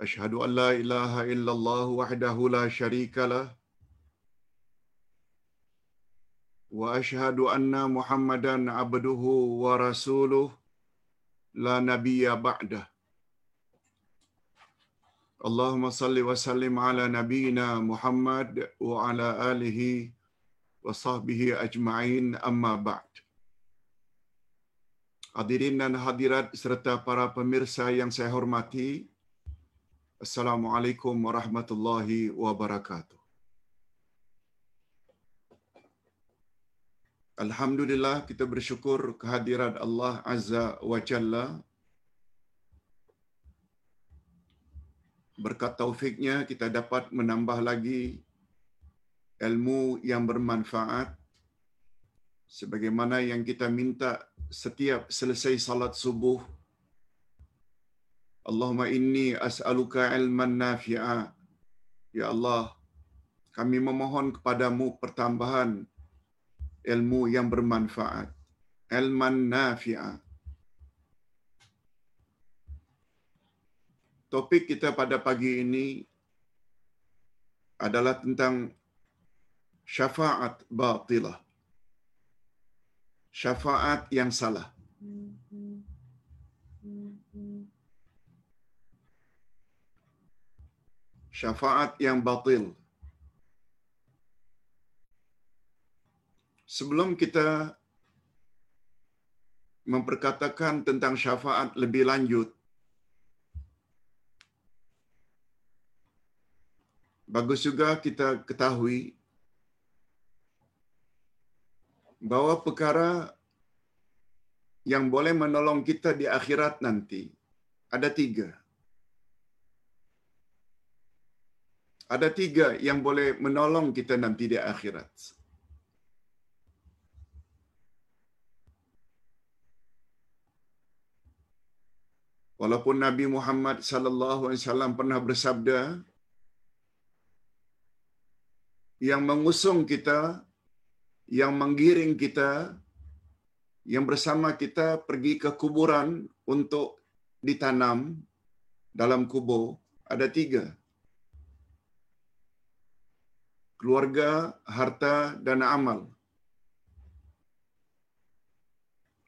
أشهد أن لا إله إلا الله وحده لا شريك له وأشهد أن محمدا عبده ورسوله لا نبي بعده اللهم صل وسلم على نبينا محمد وعلى آله وصحبه أجمعين أما بعد Hadirin dan hadirat serta para pemirsa yang saya hormati, Assalamualaikum warahmatullahi wabarakatuh. Alhamdulillah kita bersyukur kehadiran Allah Azza wa Jalla. Berkat taufiknya kita dapat menambah lagi ilmu yang bermanfaat sebagaimana yang kita minta setiap selesai salat subuh Allahumma inni as'aluka ilman nafi'a. Ya Allah, kami memohon kepadamu pertambahan ilmu yang bermanfaat. Ilman nafi'a. Topik kita pada pagi ini adalah tentang syafaat batilah. Syafaat yang salah. Syafaat yang batil. Sebelum kita memperkatakan tentang syafaat lebih lanjut, bagus juga kita ketahui bahawa perkara yang boleh menolong kita di akhirat nanti ada tiga. Ada tiga yang boleh menolong kita nanti di akhirat. Walaupun Nabi Muhammad sallallahu alaihi wasallam pernah bersabda yang mengusung kita, yang menggiring kita, yang bersama kita pergi ke kuburan untuk ditanam dalam kubur ada tiga. Keluarga, harta dan amal.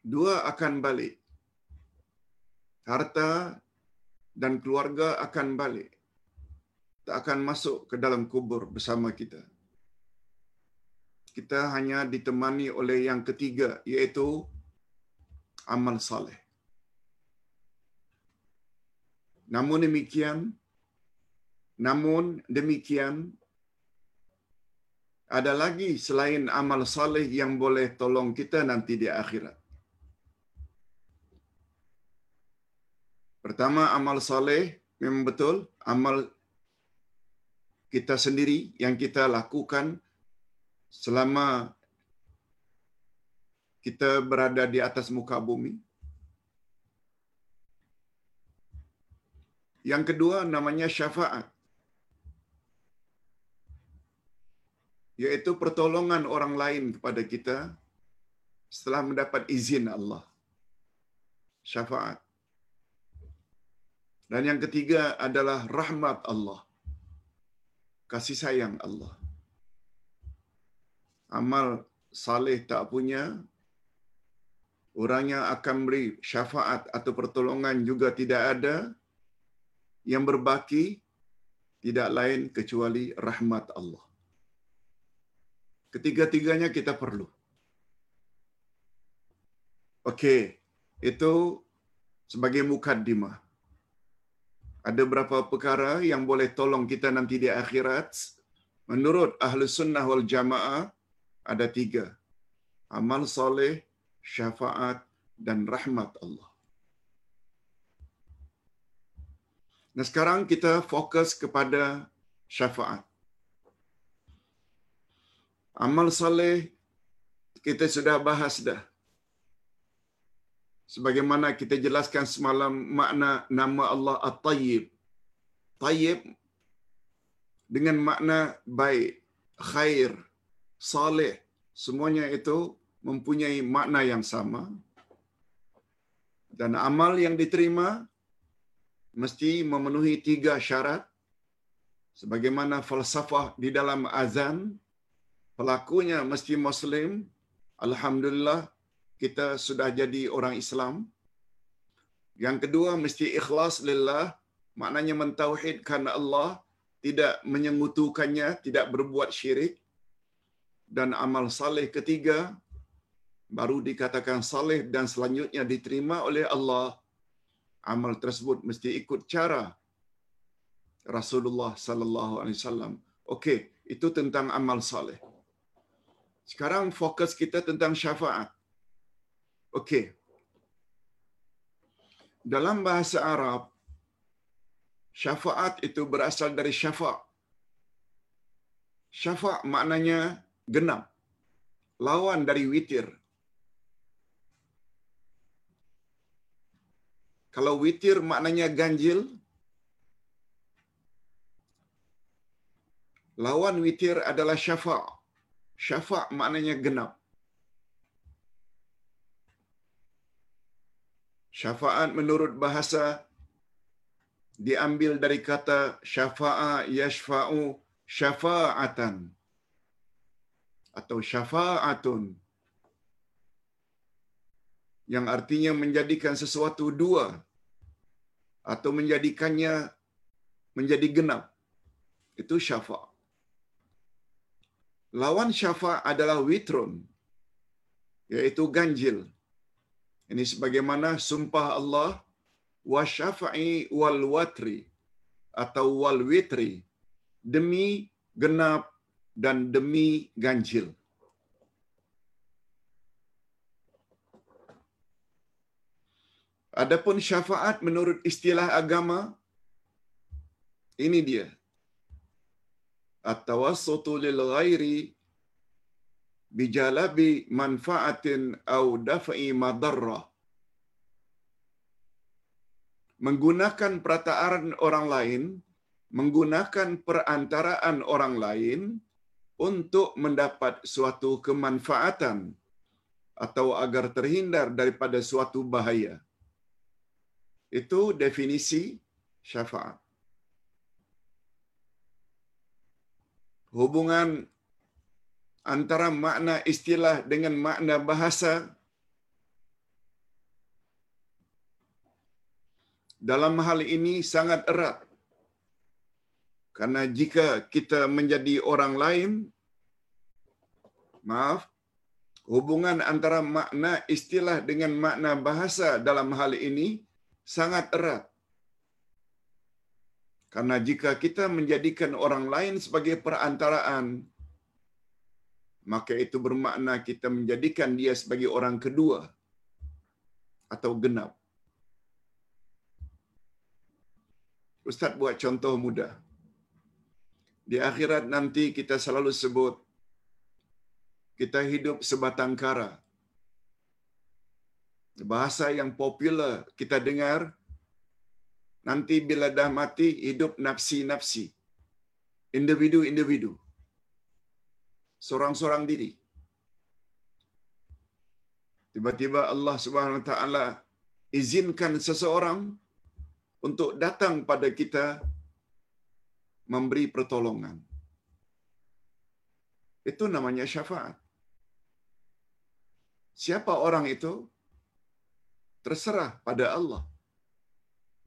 Dua akan balik. Harta dan keluarga akan balik. Tak akan masuk ke dalam kubur bersama kita. Kita hanya ditemani oleh yang ketiga, iaitu amal saleh. Namun demikian, namun demikian, ada lagi selain amal saleh yang boleh tolong kita nanti di akhirat. Pertama amal saleh memang betul amal kita sendiri yang kita lakukan selama kita berada di atas muka bumi. Yang kedua namanya syafaat. Yaitu pertolongan orang lain kepada kita setelah mendapat izin Allah. Syafaat. Dan yang ketiga adalah rahmat Allah. Kasih sayang Allah. Amal saleh tak punya, orang yang akan beri syafaat atau pertolongan juga tidak ada, yang berbaki tidak lain kecuali rahmat Allah. Ketiga-tiganya kita perlu. Okey, itu sebagai mukaddimah. Ada berapa perkara yang boleh tolong kita nanti di akhirat? Menurut Ahlu Sunnah wal Jamaah, ada tiga. Amal soleh, syafaat, dan rahmat Allah. Nah sekarang kita fokus kepada syafaat. Amal saleh kita sudah bahas dah. Sebagaimana kita jelaskan semalam makna nama Allah At-Tayyib. Tayyib dengan makna baik, khair, saleh, semuanya itu mempunyai makna yang sama. Dan amal yang diterima mesti memenuhi tiga syarat. Sebagaimana falsafah di dalam azan, pelakunya mesti Muslim. Alhamdulillah, kita sudah jadi orang Islam. Yang kedua, mesti ikhlas lillah. Maknanya mentauhidkan Allah, tidak menyengutukannya, tidak berbuat syirik. Dan amal saleh ketiga, baru dikatakan saleh dan selanjutnya diterima oleh Allah. Amal tersebut mesti ikut cara Rasulullah sallallahu alaihi wasallam. Okey, itu tentang amal saleh. Sekarang fokus kita tentang syafaat. Okey. Dalam bahasa Arab, syafaat itu berasal dari syafa'. Syafa' maknanya genap. Lawan dari witir. Kalau witir maknanya ganjil, lawan witir adalah syafa'. Syafa' maknanya genap. Syafaat menurut bahasa diambil dari kata syafa'a yashfa'u syafa'atan atau syafa'atun yang artinya menjadikan sesuatu dua atau menjadikannya menjadi genap. Itu syafa'. Lawan syafa' adalah witrun, yaitu ganjil. Ini sebagaimana sumpah Allah wa syafa'i wal watri atau wal witri demi genap dan demi ganjil. Adapun syafaat menurut istilah agama ini dia. At-tawassutu lil ghairi bijalabi manfaatin au daf'i madarrah. Menggunakan perataan orang lain, menggunakan perantaraan orang lain untuk mendapat suatu kemanfaatan atau agar terhindar daripada suatu bahaya. Itu definisi syafaat. Hubungan antara makna istilah dengan makna bahasa dalam hal ini sangat erat. Karena jika kita menjadi orang lain, maaf, hubungan antara makna istilah dengan makna bahasa dalam hal ini sangat erat. Karena jika kita menjadikan orang lain sebagai perantaraan, maka itu bermakna kita menjadikan dia sebagai orang kedua atau genap. Ustaz buat contoh mudah. Di akhirat nanti kita selalu sebut kita hidup sebatang kara. Bahasa yang popular kita dengar nanti bila dah mati hidup nafsi-nafsi. Individu-individu. Sorang-sorang diri. Tiba-tiba Allah Subhanahu Wa Taala izinkan seseorang untuk datang pada kita memberi pertolongan. Itu namanya syafaat. Siapa orang itu? Terserah pada Allah.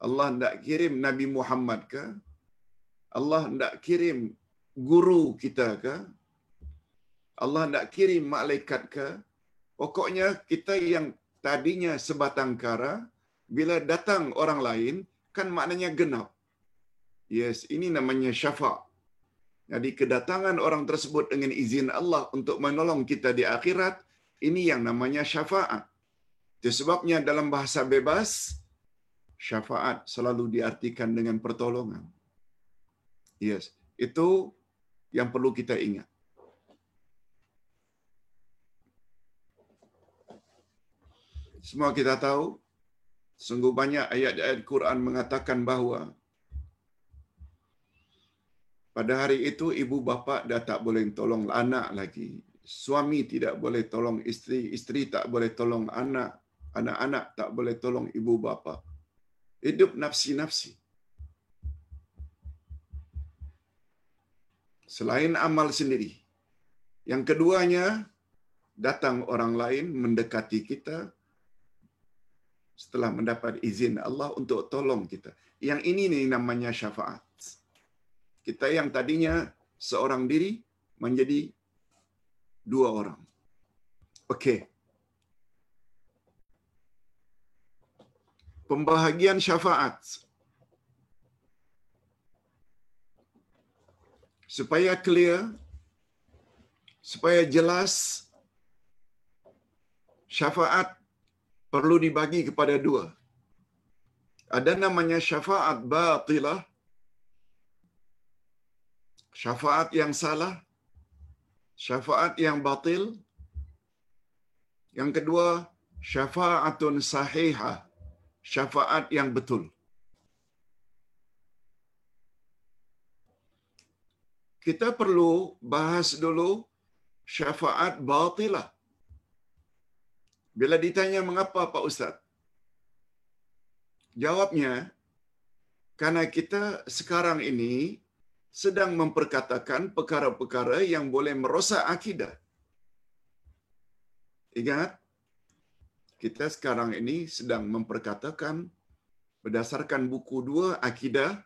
Allah tidak kirim Nabi Muhammad ke? Allah tidak kirim guru kita ke? Allah tidak kirim malaikat ke? Pokoknya kita yang tadinya sebatang kara, bila datang orang lain, kan maknanya genap. Yes, ini namanya syafa. Jadi kedatangan orang tersebut dengan izin Allah untuk menolong kita di akhirat, ini yang namanya syafaat. Itu sebabnya dalam bahasa bebas, syafaat selalu diartikan dengan pertolongan. Yes, itu yang perlu kita ingat. Semua kita tahu, sungguh banyak ayat-ayat Quran mengatakan bahawa pada hari itu ibu bapa dah tak boleh tolong anak lagi. Suami tidak boleh tolong isteri, isteri tak boleh tolong anak, anak-anak tak boleh tolong ibu bapa. Hidup nafsi-nafsi. Selain amal sendiri. Yang keduanya, datang orang lain mendekati kita setelah mendapat izin Allah untuk tolong kita. Yang ini ni namanya syafaat. Kita yang tadinya seorang diri menjadi dua orang. Okey. Pembahagian syafaat. Supaya clear, supaya jelas, syafaat perlu dibagi kepada dua. Ada namanya syafaat batilah, syafaat yang salah, syafaat yang batil. Yang kedua, syafaatun sahihah, syafaat yang betul. Kita perlu bahas dulu syafaat batilah. Bila ditanya mengapa Pak Ustaz? Jawabnya, karena kita sekarang ini sedang memperkatakan perkara-perkara yang boleh merosak akidah. Ingat, kita sekarang ini sedang memperkatakan berdasarkan buku dua akidah,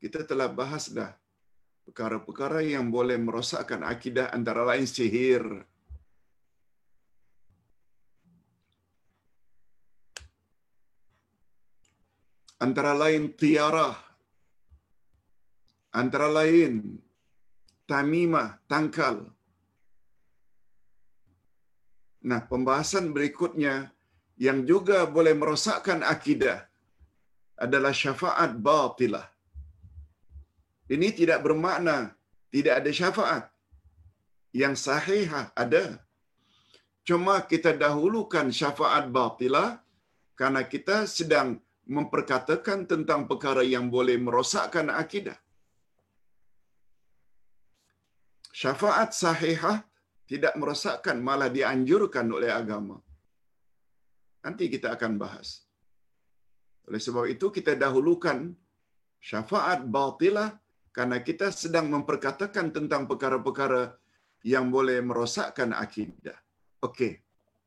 kita telah bahas dah perkara-perkara yang boleh merosakkan akidah antara lain sihir, antara lain tiarah, antara lain tamimah, tangkal. Nah, pembahasan berikutnya yang juga boleh merosakkan akidah adalah syafaat batilah. Ini tidak bermakna tidak ada syafaat. Yang sahih ada. Cuma kita dahulukan syafaat batilah karena kita sedang memperkatakan tentang perkara yang boleh merosakkan akidah. Syafaat sahihah tidak merosakkan, malah dianjurkan oleh agama. Nanti kita akan bahas. Oleh sebab itu kita dahulukan syafaat batilah karena kita sedang memperkatakan tentang perkara-perkara yang boleh merosakkan akidah. Okey.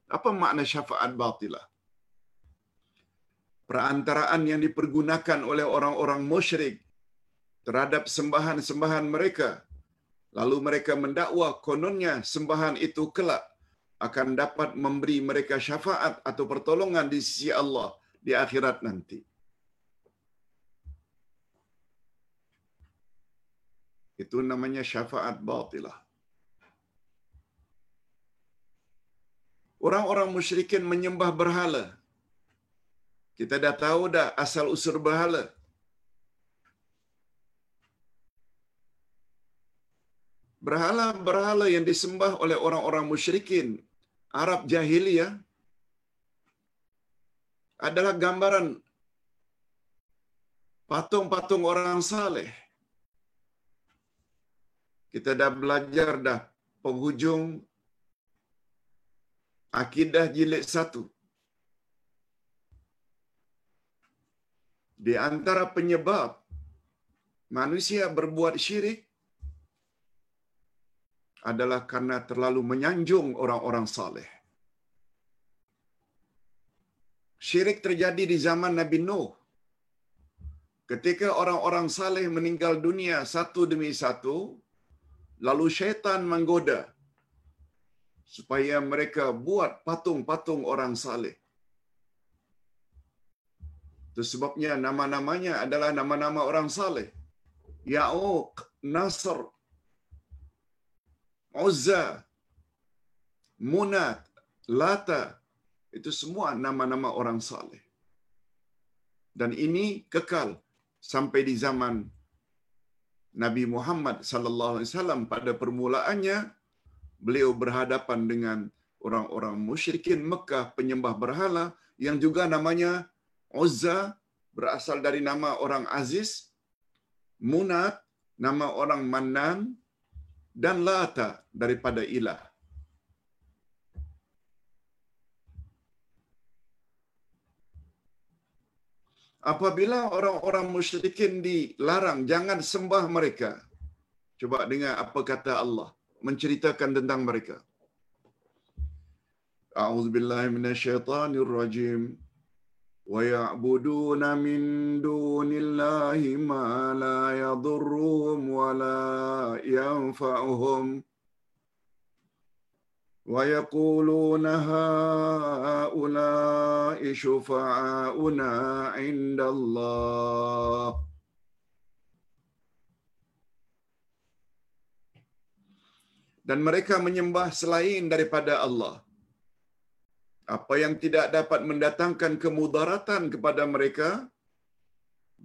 Apa makna syafaat batilah? perantaraan yang dipergunakan oleh orang-orang musyrik terhadap sembahan-sembahan mereka. Lalu mereka mendakwa kononnya sembahan itu kelak akan dapat memberi mereka syafaat atau pertolongan di sisi Allah di akhirat nanti. Itu namanya syafaat batilah. Orang-orang musyrikin menyembah berhala kita dah tahu dah asal usul berhala. Berhala-berhala yang disembah oleh orang-orang musyrikin Arab jahiliyah adalah gambaran patung-patung orang saleh. Kita dah belajar dah penghujung akidah jilid satu. di antara penyebab manusia berbuat syirik adalah karena terlalu menyanjung orang-orang saleh. Syirik terjadi di zaman Nabi Nuh. Ketika orang-orang saleh meninggal dunia satu demi satu, lalu syaitan menggoda supaya mereka buat patung-patung orang saleh. Itu sebabnya nama-namanya adalah nama-nama orang saleh. Ya'uq, Nasr, Uzza, Munat, Lata, Itu semua nama-nama orang saleh. Dan ini kekal sampai di zaman Nabi Muhammad sallallahu alaihi wasallam pada permulaannya beliau berhadapan dengan orang-orang musyrikin Mekah penyembah berhala yang juga namanya Uzza berasal dari nama orang Aziz, Munat nama orang Manan dan Lata daripada ilah. Apabila orang-orang musyrikin dilarang jangan sembah mereka. Coba dengar apa kata Allah menceritakan tentang mereka. A'udzubillahi minasyaitonirrajim. ويعبدون من دون الله ما لا يضرهم ولا ينفعهم ويقولون هؤلاء شفعاؤنا عند الله dan mereka menyembah selain daripada Allah apa yang tidak dapat mendatangkan kemudaratan kepada mereka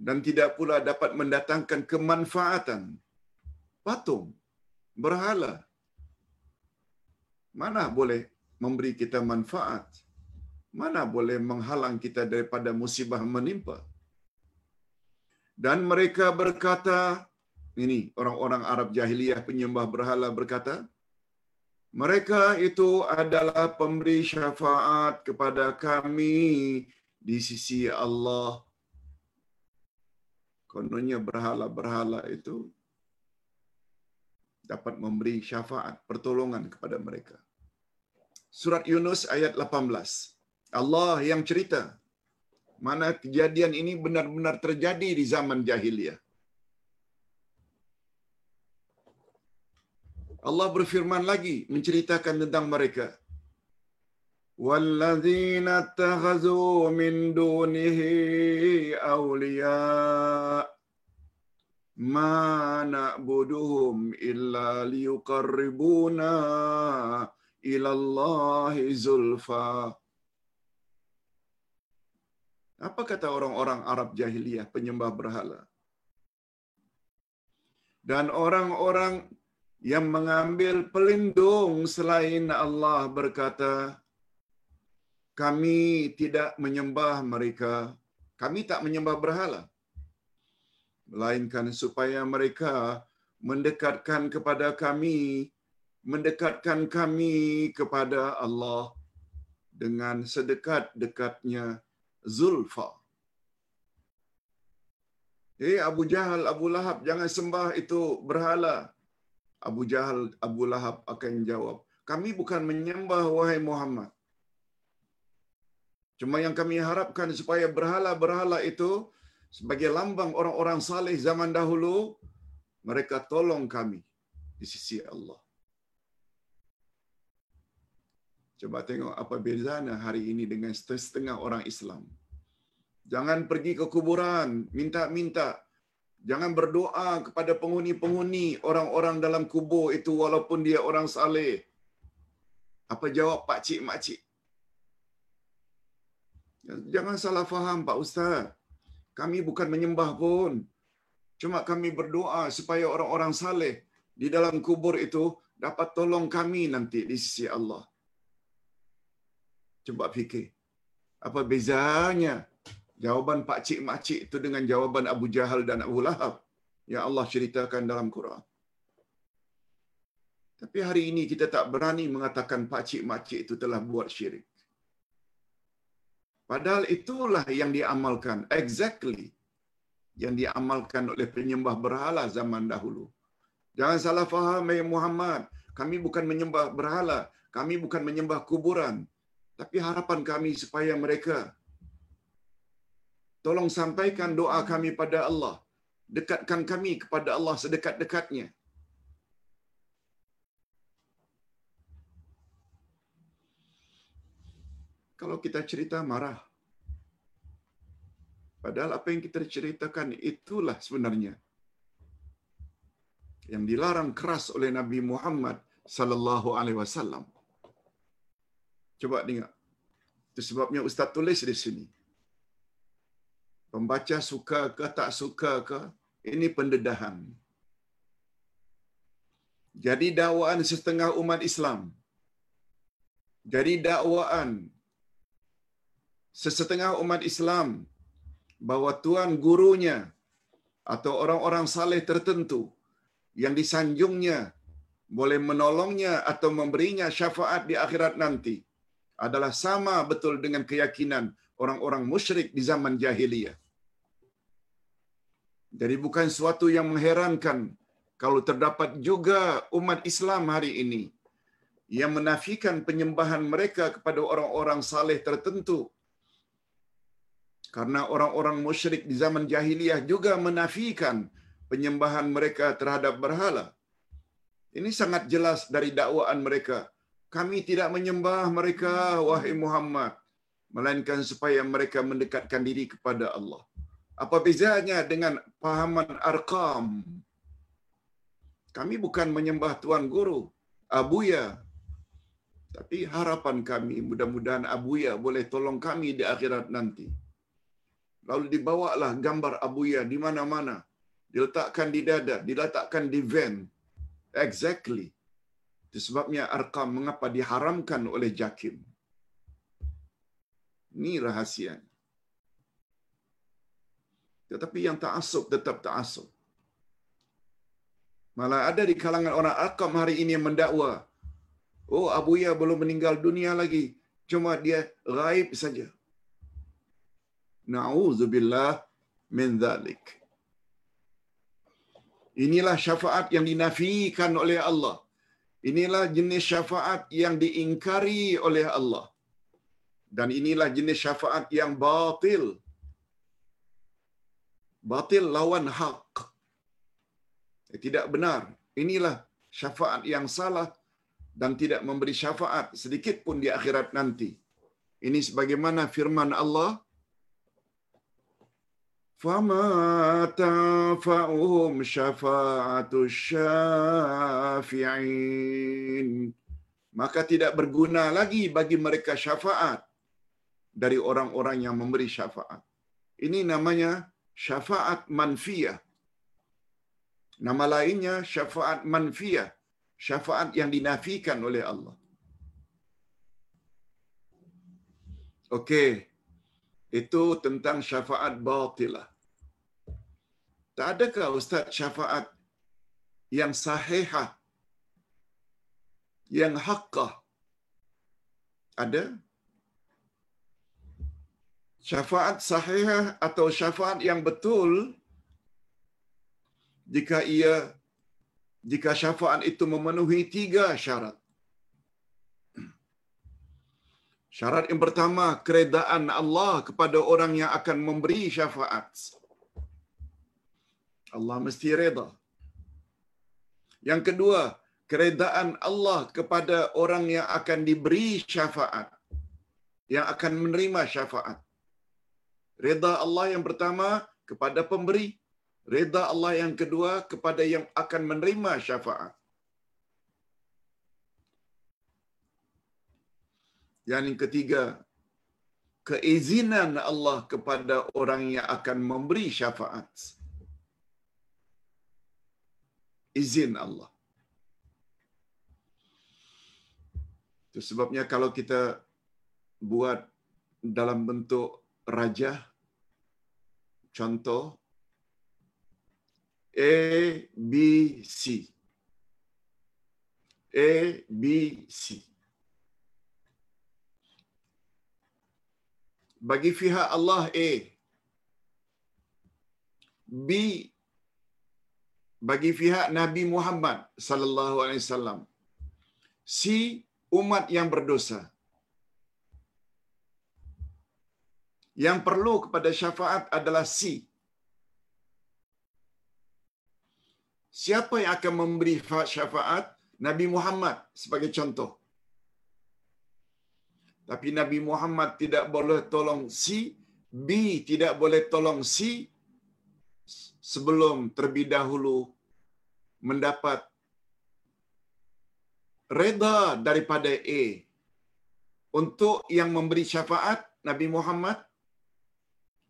dan tidak pula dapat mendatangkan kemanfaatan. Patung, berhala. Mana boleh memberi kita manfaat? Mana boleh menghalang kita daripada musibah menimpa? Dan mereka berkata, ini orang-orang Arab jahiliyah penyembah berhala berkata, mereka itu adalah pemberi syafaat kepada kami di sisi Allah. Kononnya berhala-berhala itu dapat memberi syafaat, pertolongan kepada mereka. Surat Yunus ayat 18. Allah yang cerita mana kejadian ini benar-benar terjadi di zaman jahiliyah. Allah berfirman lagi menceritakan tentang mereka. Walladzina takhazu min dunihi awliya ma na'buduhum illa liyuqarribuna ila Allahi zulfa. Apa kata orang-orang Arab jahiliyah penyembah berhala? Dan orang-orang yang mengambil pelindung selain Allah berkata, kami tidak menyembah mereka, kami tak menyembah berhala. Melainkan supaya mereka mendekatkan kepada kami, mendekatkan kami kepada Allah dengan sedekat-dekatnya zulfa. Eh Abu Jahal, Abu Lahab, jangan sembah itu berhala. Abu Jahal, Abu Lahab akan jawab, kami bukan menyembah wahai Muhammad. Cuma yang kami harapkan supaya berhala-berhala itu sebagai lambang orang-orang saleh zaman dahulu, mereka tolong kami di sisi Allah. Coba tengok apa bezanya hari ini dengan setengah orang Islam. Jangan pergi ke kuburan, minta-minta Jangan berdoa kepada penghuni-penghuni orang-orang dalam kubur itu walaupun dia orang saleh. Apa jawab pak cik mak cik? Jangan salah faham Pak Ustaz. Kami bukan menyembah pun. Cuma kami berdoa supaya orang-orang saleh di dalam kubur itu dapat tolong kami nanti di sisi Allah. Cuba fikir. Apa bezanya jawaban pak cik mak cik itu dengan jawaban Abu Jahal dan Abu Lahab yang Allah ceritakan dalam Quran. Tapi hari ini kita tak berani mengatakan pak cik mak cik itu telah buat syirik. Padahal itulah yang diamalkan exactly yang diamalkan oleh penyembah berhala zaman dahulu. Jangan salah faham ya Muhammad, kami bukan menyembah berhala, kami bukan menyembah kuburan. Tapi harapan kami supaya mereka Tolong sampaikan doa kami pada Allah. Dekatkan kami kepada Allah sedekat-dekatnya. Kalau kita cerita marah. Padahal apa yang kita ceritakan itulah sebenarnya yang dilarang keras oleh Nabi Muhammad sallallahu alaihi wasallam. Coba dengar. Itu sebabnya Ustaz tulis di sini. Pembaca suka ke tak suka ke, ini pendedahan. Jadi dakwaan setengah umat Islam. Jadi dakwaan sesetengah umat Islam bahawa tuan gurunya atau orang-orang saleh tertentu yang disanjungnya boleh menolongnya atau memberinya syafaat di akhirat nanti adalah sama betul dengan keyakinan orang-orang musyrik di zaman jahiliyah. Jadi bukan suatu yang mengherankan kalau terdapat juga umat Islam hari ini yang menafikan penyembahan mereka kepada orang-orang saleh tertentu. Karena orang-orang musyrik di zaman jahiliyah juga menafikan penyembahan mereka terhadap berhala. Ini sangat jelas dari dakwaan mereka. Kami tidak menyembah mereka, wahai Muhammad. Melainkan supaya mereka mendekatkan diri kepada Allah. Apa bezanya dengan pahaman arkam? Kami bukan menyembah Tuan Guru, Abuya. Tapi harapan kami, mudah-mudahan Abuya boleh tolong kami di akhirat nanti. Lalu dibawalah gambar Abuya di mana-mana. Diletakkan di dada, diletakkan di van. Exactly. Itu sebabnya arkam mengapa diharamkan oleh Jakim. Ini rahasia. Tetapi yang ta'asub tetap ta'asub. Malah ada di kalangan orang arkam hari ini yang mendakwa. Oh, Abuya belum meninggal dunia lagi. Cuma dia gaib saja. Na'udzubillah min dhalik. Inilah syafaat yang dinafikan oleh Allah. Inilah jenis syafaat yang diingkari oleh Allah Dan inilah jenis syafaat yang batil. Batil lawan hak. Tidak benar. Inilah syafaat yang salah dan tidak memberi syafaat sedikit pun di akhirat nanti. Ini sebagaimana firman Allah, فَمَا تَنْفَعُهُمْ شَفَاعَةُ الشَّافِعِينَ Maka tidak berguna lagi bagi mereka syafaat dari orang-orang yang memberi syafaat. Ini namanya syafaat manfiyah. Nama lainnya syafaat manfiyah. Syafaat yang dinafikan oleh Allah. Okey. Itu tentang syafaat batilah. Tak adakah Ustaz syafaat yang sahihah? Yang haqqah? Ada? Syafaat sahihah atau syafaat yang betul jika ia jika syafaat itu memenuhi tiga syarat. Syarat yang pertama, keredaan Allah kepada orang yang akan memberi syafaat. Allah mesti reda. Yang kedua, keredaan Allah kepada orang yang akan diberi syafaat. Yang akan menerima syafaat. Reda Allah yang pertama kepada pemberi. Reda Allah yang kedua kepada yang akan menerima syafaat. Yang ketiga, keizinan Allah kepada orang yang akan memberi syafaat. Izin Allah. Itu sebabnya kalau kita buat dalam bentuk raja, contoh A, B, C. A, B, C. bagi pihak Allah A. B bagi pihak Nabi Muhammad sallallahu alaihi wasallam. C umat yang berdosa. Yang perlu kepada syafaat adalah C. Siapa yang akan memberi syafaat? Nabi Muhammad sebagai contoh. Tapi Nabi Muhammad tidak boleh tolong si, B tidak boleh tolong si sebelum terlebih dahulu mendapat reda daripada A. untuk yang memberi syafaat Nabi Muhammad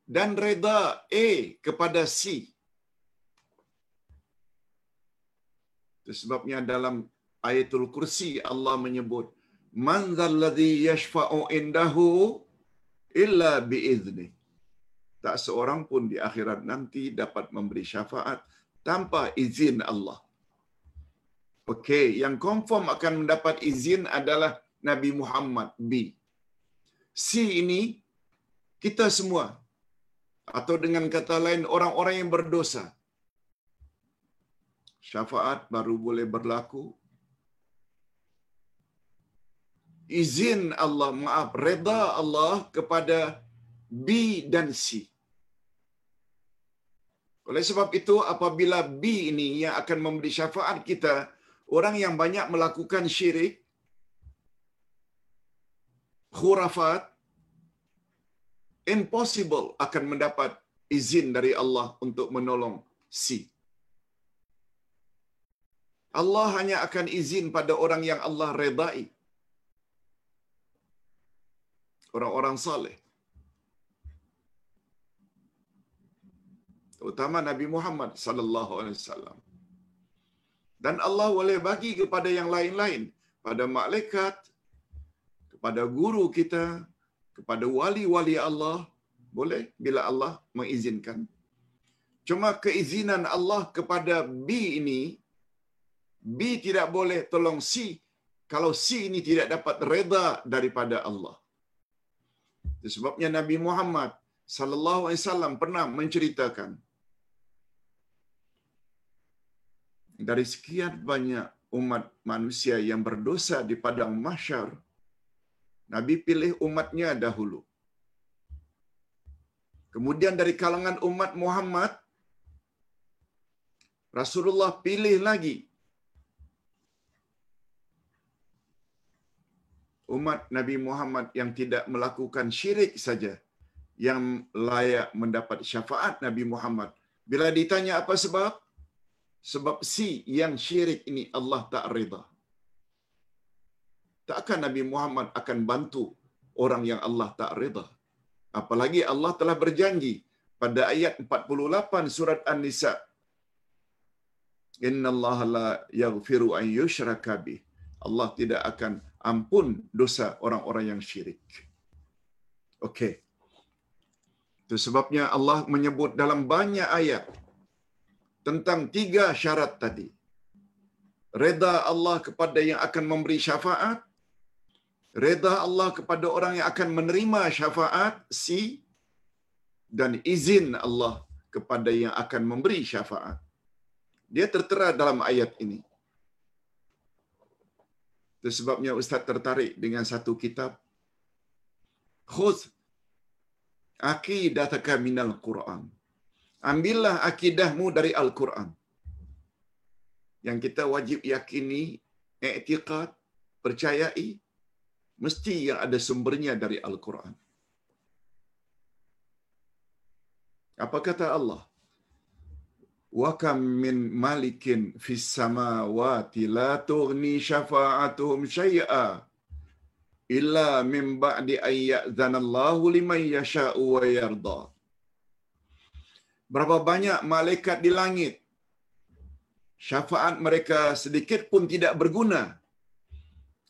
dan reda A kepada C. Itu sebabnya dalam ayatul kursi Allah menyebut man zalladhi yashfa'u indahu illa biizni. Tak seorang pun di akhirat nanti dapat memberi syafaat tanpa izin Allah. Okey, yang confirm akan mendapat izin adalah Nabi Muhammad B. C ini kita semua atau dengan kata lain orang-orang yang berdosa. Syafaat baru boleh berlaku. Izin Allah, maaf, reda Allah kepada B dan C. Oleh sebab itu, apabila B ini yang akan memberi syafaat kita, orang yang banyak melakukan syirik, khurafat, impossible akan mendapat izin dari Allah untuk menolong C. Allah hanya akan izin pada orang yang Allah redai. Orang-orang saleh. Terutama Nabi Muhammad sallallahu alaihi wasallam. Dan Allah boleh bagi kepada yang lain-lain, pada malaikat, kepada guru kita, kepada wali-wali Allah, boleh bila Allah mengizinkan. Cuma keizinan Allah kepada B ini, B tidak boleh tolong C kalau C ini tidak dapat reda daripada Allah. Sebabnya Nabi Muhammad sallallahu alaihi wasallam pernah menceritakan dari sekian banyak umat manusia yang berdosa di padang mahsyar Nabi pilih umatnya dahulu. Kemudian dari kalangan umat Muhammad Rasulullah pilih lagi umat Nabi Muhammad yang tidak melakukan syirik saja yang layak mendapat syafaat Nabi Muhammad. Bila ditanya apa sebab? Sebab si yang syirik ini Allah tak rida. Takkan Nabi Muhammad akan bantu orang yang Allah tak rida. Apalagi Allah telah berjanji pada ayat 48 surat An-Nisa. Inna Allah la yaghfiru an yushraka bih. Allah tidak akan ampun dosa orang-orang yang syirik. Okey. Itu sebabnya Allah menyebut dalam banyak ayat tentang tiga syarat tadi. Reda Allah kepada yang akan memberi syafaat, reda Allah kepada orang yang akan menerima syafaat, si, dan izin Allah kepada yang akan memberi syafaat. Dia tertera dalam ayat ini. Itu sebabnya Ustaz tertarik dengan satu kitab. Khuz akidataka minal Quran. Ambillah akidahmu dari Al-Quran. Yang kita wajib yakini, i'tiqad, percayai, mesti yang ada sumbernya dari Al-Quran. Apa kata Allah? Wa kam min malikin fis samawati la tughni syafa'atuhum syai'a illa min ba'di an ya'zana Allahu liman yasha'u wa yarda. Berapa banyak malaikat di langit syafaat mereka sedikit pun tidak berguna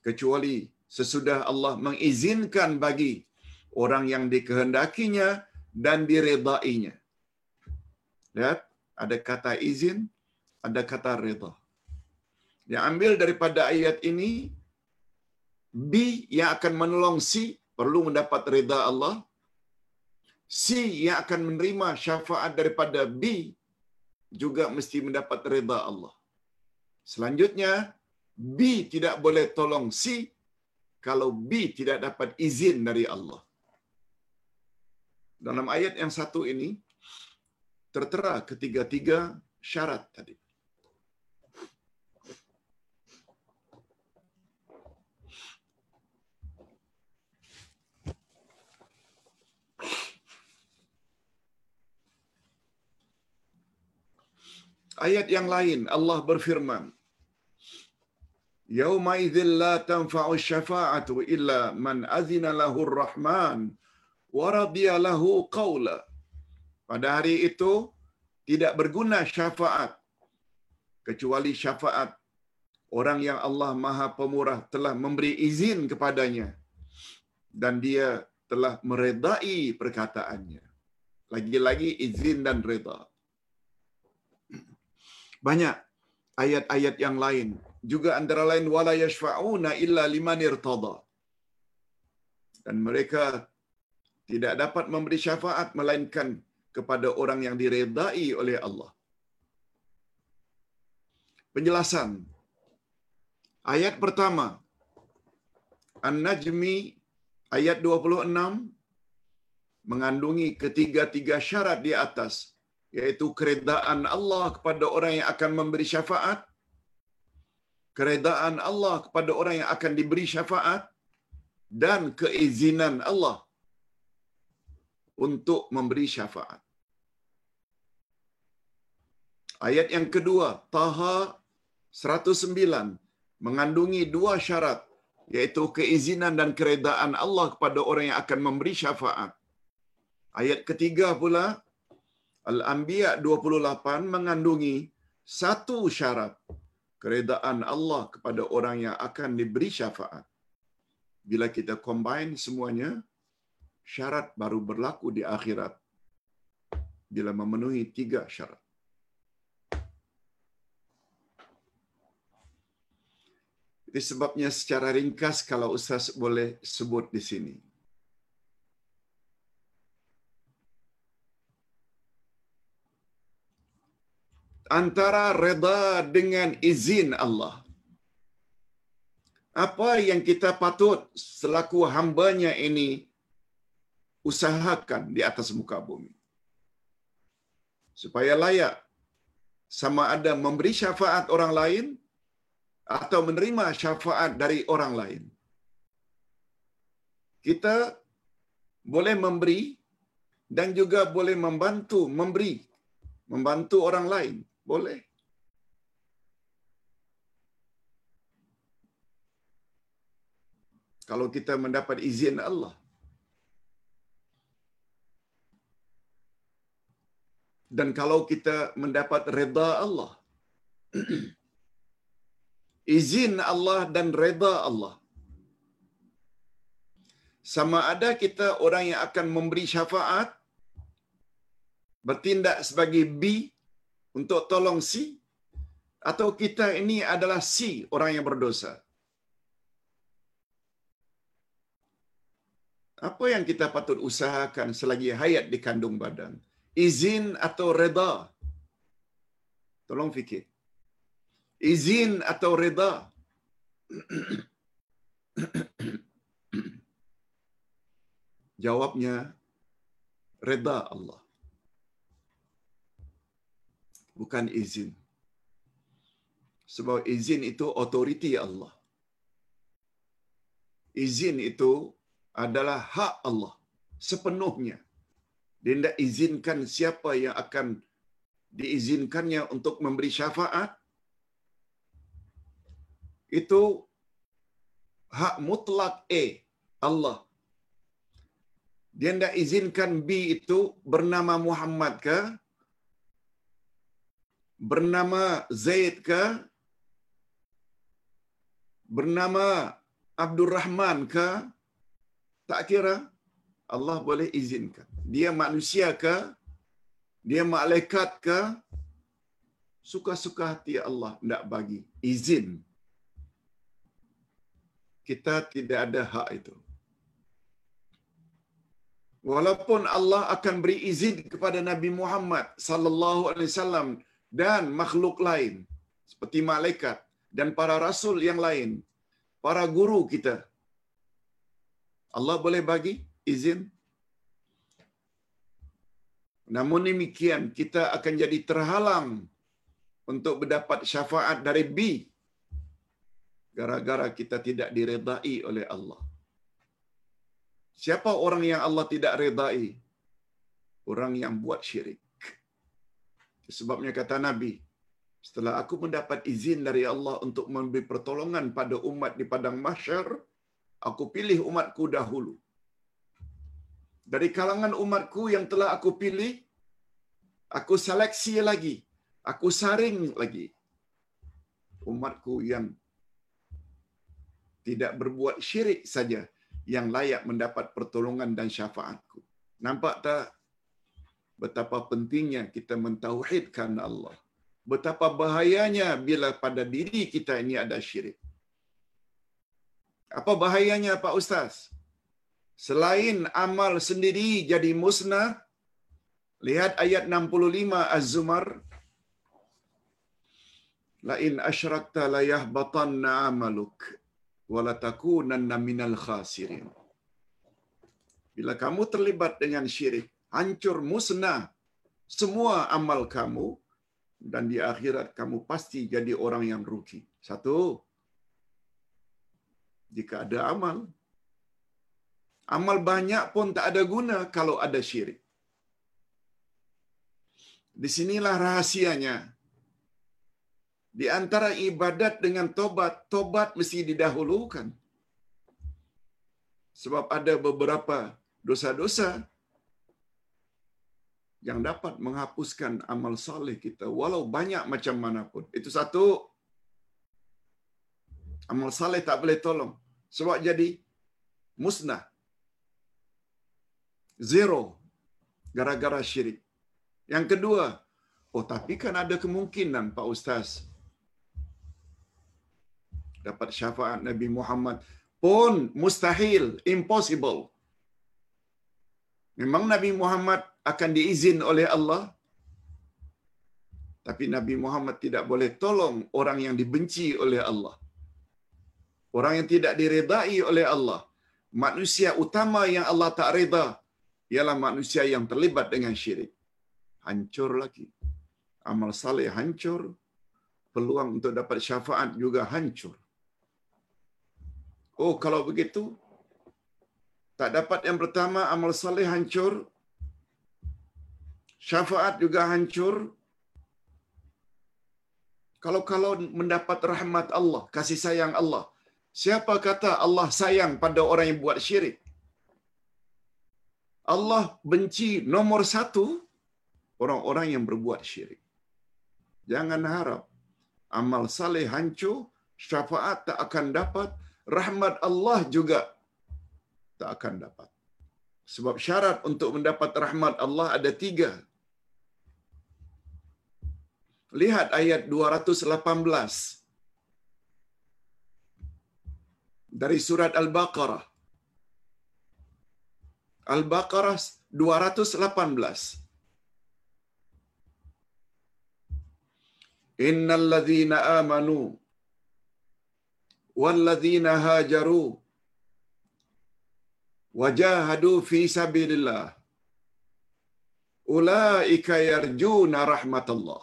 kecuali sesudah Allah mengizinkan bagi orang yang dikehendakinya dan diredainya. Lihat, ada kata izin, ada kata reda. Yang ambil daripada ayat ini, B yang akan menolong C perlu mendapat reda Allah. C yang akan menerima syafaat daripada B juga mesti mendapat reda Allah. Selanjutnya, B tidak boleh tolong C kalau B tidak dapat izin dari Allah. Dalam ayat yang satu ini, tertera ketiga-tiga syarat tadi. Ayat yang lain Allah berfirman Idzil la tanfa'u syafa'atu illa man azina lahu ar-rahman wa radiya lahu qawla. Pada hari itu tidak berguna syafaat kecuali syafaat orang yang Allah Maha Pemurah telah memberi izin kepadanya dan dia telah meredai perkataannya. Lagi-lagi izin dan reda. Banyak ayat-ayat yang lain. Juga antara lain wala yashfa'una illa liman irtada. Dan mereka tidak dapat memberi syafaat melainkan kepada orang yang diredai oleh Allah. Penjelasan Ayat pertama An-Najmi ayat 26 mengandungi ketiga-tiga syarat di atas yaitu keredaan Allah kepada orang yang akan memberi syafaat keredaan Allah kepada orang yang akan diberi syafaat dan keizinan Allah untuk memberi syafaat. Ayat yang kedua, Taha 109 mengandungi dua syarat yaitu keizinan dan keredaan Allah kepada orang yang akan memberi syafaat. Ayat ketiga pula Al-Anbiya 28 mengandungi satu syarat keredaan Allah kepada orang yang akan diberi syafaat. Bila kita combine semuanya, syarat baru berlaku di akhirat. Bila memenuhi tiga syarat. Itu sebabnya secara ringkas kalau Ustaz boleh sebut di sini. Antara reda dengan izin Allah. Apa yang kita patut selaku hambanya ini usahakan di atas muka bumi. Supaya layak sama ada memberi syafaat orang lain atau menerima syafaat dari orang lain. Kita boleh memberi dan juga boleh membantu memberi, membantu orang lain. Boleh. Kalau kita mendapat izin Allah. Dan kalau kita mendapat reda Allah. izin Allah dan reda Allah. Sama ada kita orang yang akan memberi syafaat, bertindak sebagai B untuk tolong C, atau kita ini adalah C, orang yang berdosa. Apa yang kita patut usahakan selagi hayat di kandung badan? Izin atau reda? Tolong fikir izin atau reda? Jawabnya reda Allah. Bukan izin. Sebab izin itu otoriti Allah. Izin itu adalah hak Allah sepenuhnya. Dia tidak izinkan siapa yang akan diizinkannya untuk memberi syafaat itu hak mutlak A Allah. Dia tidak izinkan B itu bernama Muhammad ke, bernama Zaid ke, bernama Abdul Rahman ke, tak kira. Allah boleh izinkan. Dia manusia ke, dia malaikat ke, suka-suka hati Allah tidak bagi izin. Kita tidak ada hak itu. Walaupun Allah akan beri izin kepada Nabi Muhammad sallallahu alaihi wasallam dan makhluk lain seperti malaikat dan para rasul yang lain, para guru kita. Allah boleh bagi izin. Namun demikian kita akan jadi terhalang untuk mendapat syafaat dari B gara-gara kita tidak diredai oleh Allah. Siapa orang yang Allah tidak redai? Orang yang buat syirik. Sebabnya kata Nabi, Setelah aku mendapat izin dari Allah untuk memberi pertolongan pada umat di padang mahsyar, aku pilih umatku dahulu. Dari kalangan umatku yang telah aku pilih, aku seleksi lagi, aku saring lagi umatku yang tidak berbuat syirik saja yang layak mendapat pertolongan dan syafaatku. Nampak tak betapa pentingnya kita mentauhidkan Allah? Betapa bahayanya bila pada diri kita ini ada syirik. Apa bahayanya Pak Ustaz? Selain amal sendiri jadi musnah, lihat ayat 65 Az-Zumar. La in asyrakta la yahbatanna amaluk wa la takunanna minal khasirin. Bila kamu terlibat dengan syirik, hancur musnah semua amal kamu dan di akhirat kamu pasti jadi orang yang rugi. Satu, jika ada amal, amal banyak pun tak ada guna kalau ada syirik. Di sinilah rahasianya. Di antara ibadat dengan tobat, tobat mesti didahulukan. Sebab ada beberapa dosa-dosa yang dapat menghapuskan amal saleh kita walau banyak macam mana pun. Itu satu. Amal saleh tak boleh tolong. Sebab jadi musnah. Zero. Gara-gara syirik. Yang kedua, oh tapi kan ada kemungkinan Pak Ustaz dapat syafaat Nabi Muhammad pun mustahil, impossible. Memang Nabi Muhammad akan diizin oleh Allah. Tapi Nabi Muhammad tidak boleh tolong orang yang dibenci oleh Allah. Orang yang tidak diredai oleh Allah. Manusia utama yang Allah tak reda ialah manusia yang terlibat dengan syirik. Hancur lagi. Amal saleh hancur. Peluang untuk dapat syafaat juga hancur. Oh, kalau begitu, tak dapat yang pertama, amal saleh hancur, syafaat juga hancur. Kalau-kalau mendapat rahmat Allah, kasih sayang Allah, siapa kata Allah sayang pada orang yang buat syirik? Allah benci nomor satu orang-orang yang berbuat syirik. Jangan harap amal saleh hancur, syafaat tak akan dapat, rahmat Allah juga tak akan dapat. Sebab syarat untuk mendapat rahmat Allah ada tiga. Lihat ayat 218 dari surat Al-Baqarah. Al-Baqarah 218. Innal ladzina amanu wal ladzina hajaru wajahadu fi sabilillah ulaika yarjuna rahmatullah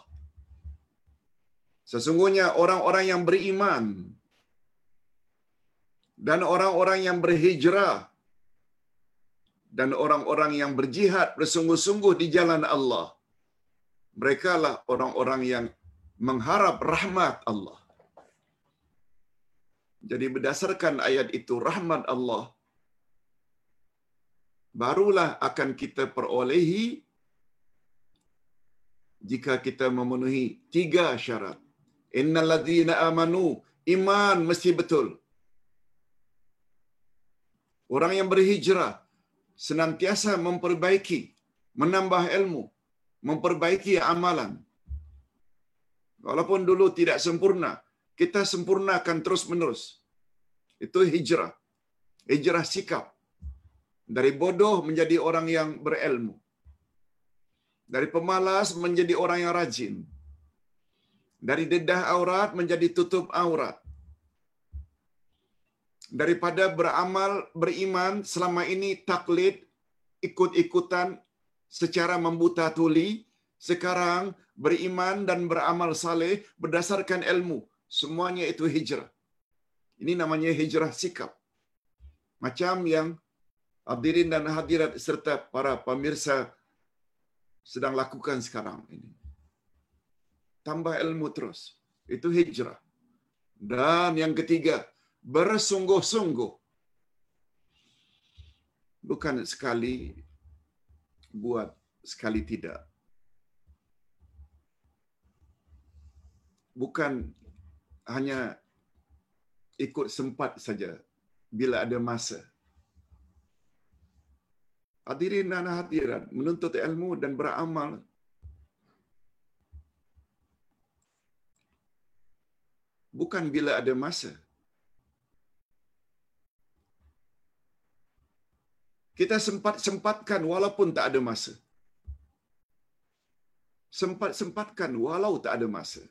Sesungguhnya orang-orang yang beriman dan orang-orang yang berhijrah dan orang-orang yang berjihad bersungguh-sungguh di jalan Allah. Mereka lah orang-orang yang mengharap rahmat Allah. Jadi berdasarkan ayat itu rahmat Allah barulah akan kita perolehi jika kita memenuhi tiga syarat. Innal ladzina amanu iman mesti betul. Orang yang berhijrah senantiasa memperbaiki, menambah ilmu, memperbaiki amalan. Walaupun dulu tidak sempurna, kita sempurnakan terus-menerus. Itu hijrah. Hijrah sikap. Dari bodoh menjadi orang yang berilmu. Dari pemalas menjadi orang yang rajin. Dari dedah aurat menjadi tutup aurat. Daripada beramal, beriman selama ini taklid, ikut-ikutan secara membuta tuli, sekarang beriman dan beramal saleh berdasarkan ilmu. Semuanya itu hijrah. Ini namanya hijrah sikap. Macam yang hadirin dan hadirat serta para pemirsa sedang lakukan sekarang ini. tambah ilmu terus. Itu hijrah. Dan yang ketiga, bersungguh-sungguh. Bukan sekali buat, sekali tidak. Bukan hanya ikut sempat saja bila ada masa. Hadirin dan hadirat, menuntut ilmu dan beramal bukan bila ada masa. Kita sempat-sempatkan walaupun tak ada masa. Sempat-sempatkan walau tak ada masa.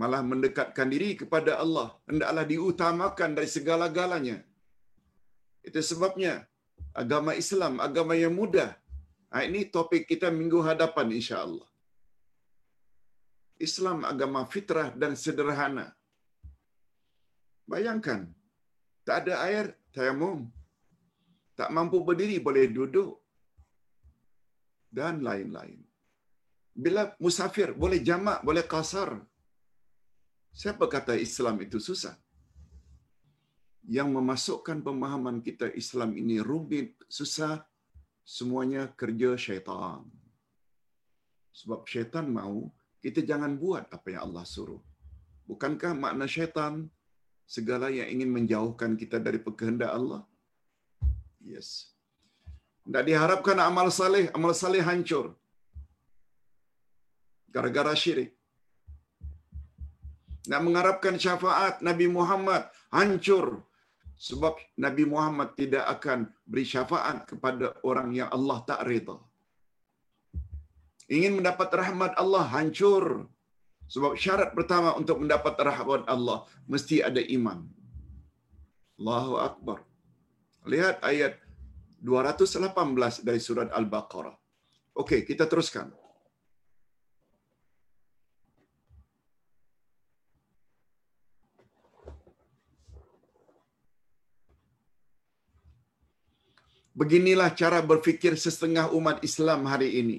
Malah mendekatkan diri kepada Allah. Hendaklah diutamakan dari segala-galanya. Itu sebabnya agama Islam, agama yang mudah. Ini topik kita minggu hadapan insya-Allah. Islam agama fitrah dan sederhana. Bayangkan, tak ada air, tayamum. Tak mampu berdiri, boleh duduk. Dan lain-lain. Bila musafir, boleh jamak, boleh kasar. Siapa kata Islam itu susah? Yang memasukkan pemahaman kita Islam ini rumit, susah, semuanya kerja syaitan. Sebab syaitan mau kita jangan buat apa yang Allah suruh. Bukankah makna syaitan segala yang ingin menjauhkan kita dari kehendak Allah? Yes. Tak diharapkan amal saleh, amal saleh hancur. Gara-gara syirik. Nak mengharapkan syafaat Nabi Muhammad hancur sebab Nabi Muhammad tidak akan beri syafaat kepada orang yang Allah tak reda ingin mendapat rahmat Allah hancur. Sebab syarat pertama untuk mendapat rahmat Allah mesti ada iman. Allahu Akbar. Lihat ayat 218 dari surat Al-Baqarah. Okey, kita teruskan. Beginilah cara berfikir setengah umat Islam hari ini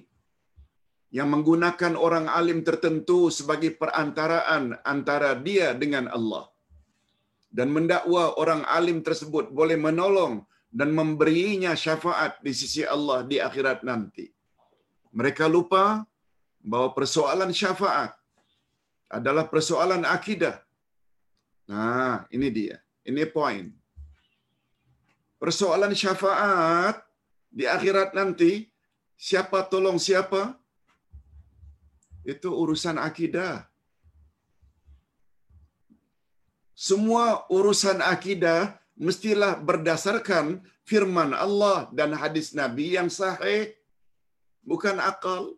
yang menggunakan orang alim tertentu sebagai perantaraan antara dia dengan Allah dan mendakwa orang alim tersebut boleh menolong dan memberinya syafaat di sisi Allah di akhirat nanti. Mereka lupa bahawa persoalan syafaat adalah persoalan akidah. Nah, ini dia. Ini poin. Persoalan syafaat di akhirat nanti, siapa tolong siapa? itu urusan akidah. Semua urusan akidah mestilah berdasarkan firman Allah dan hadis Nabi yang sahih, bukan akal.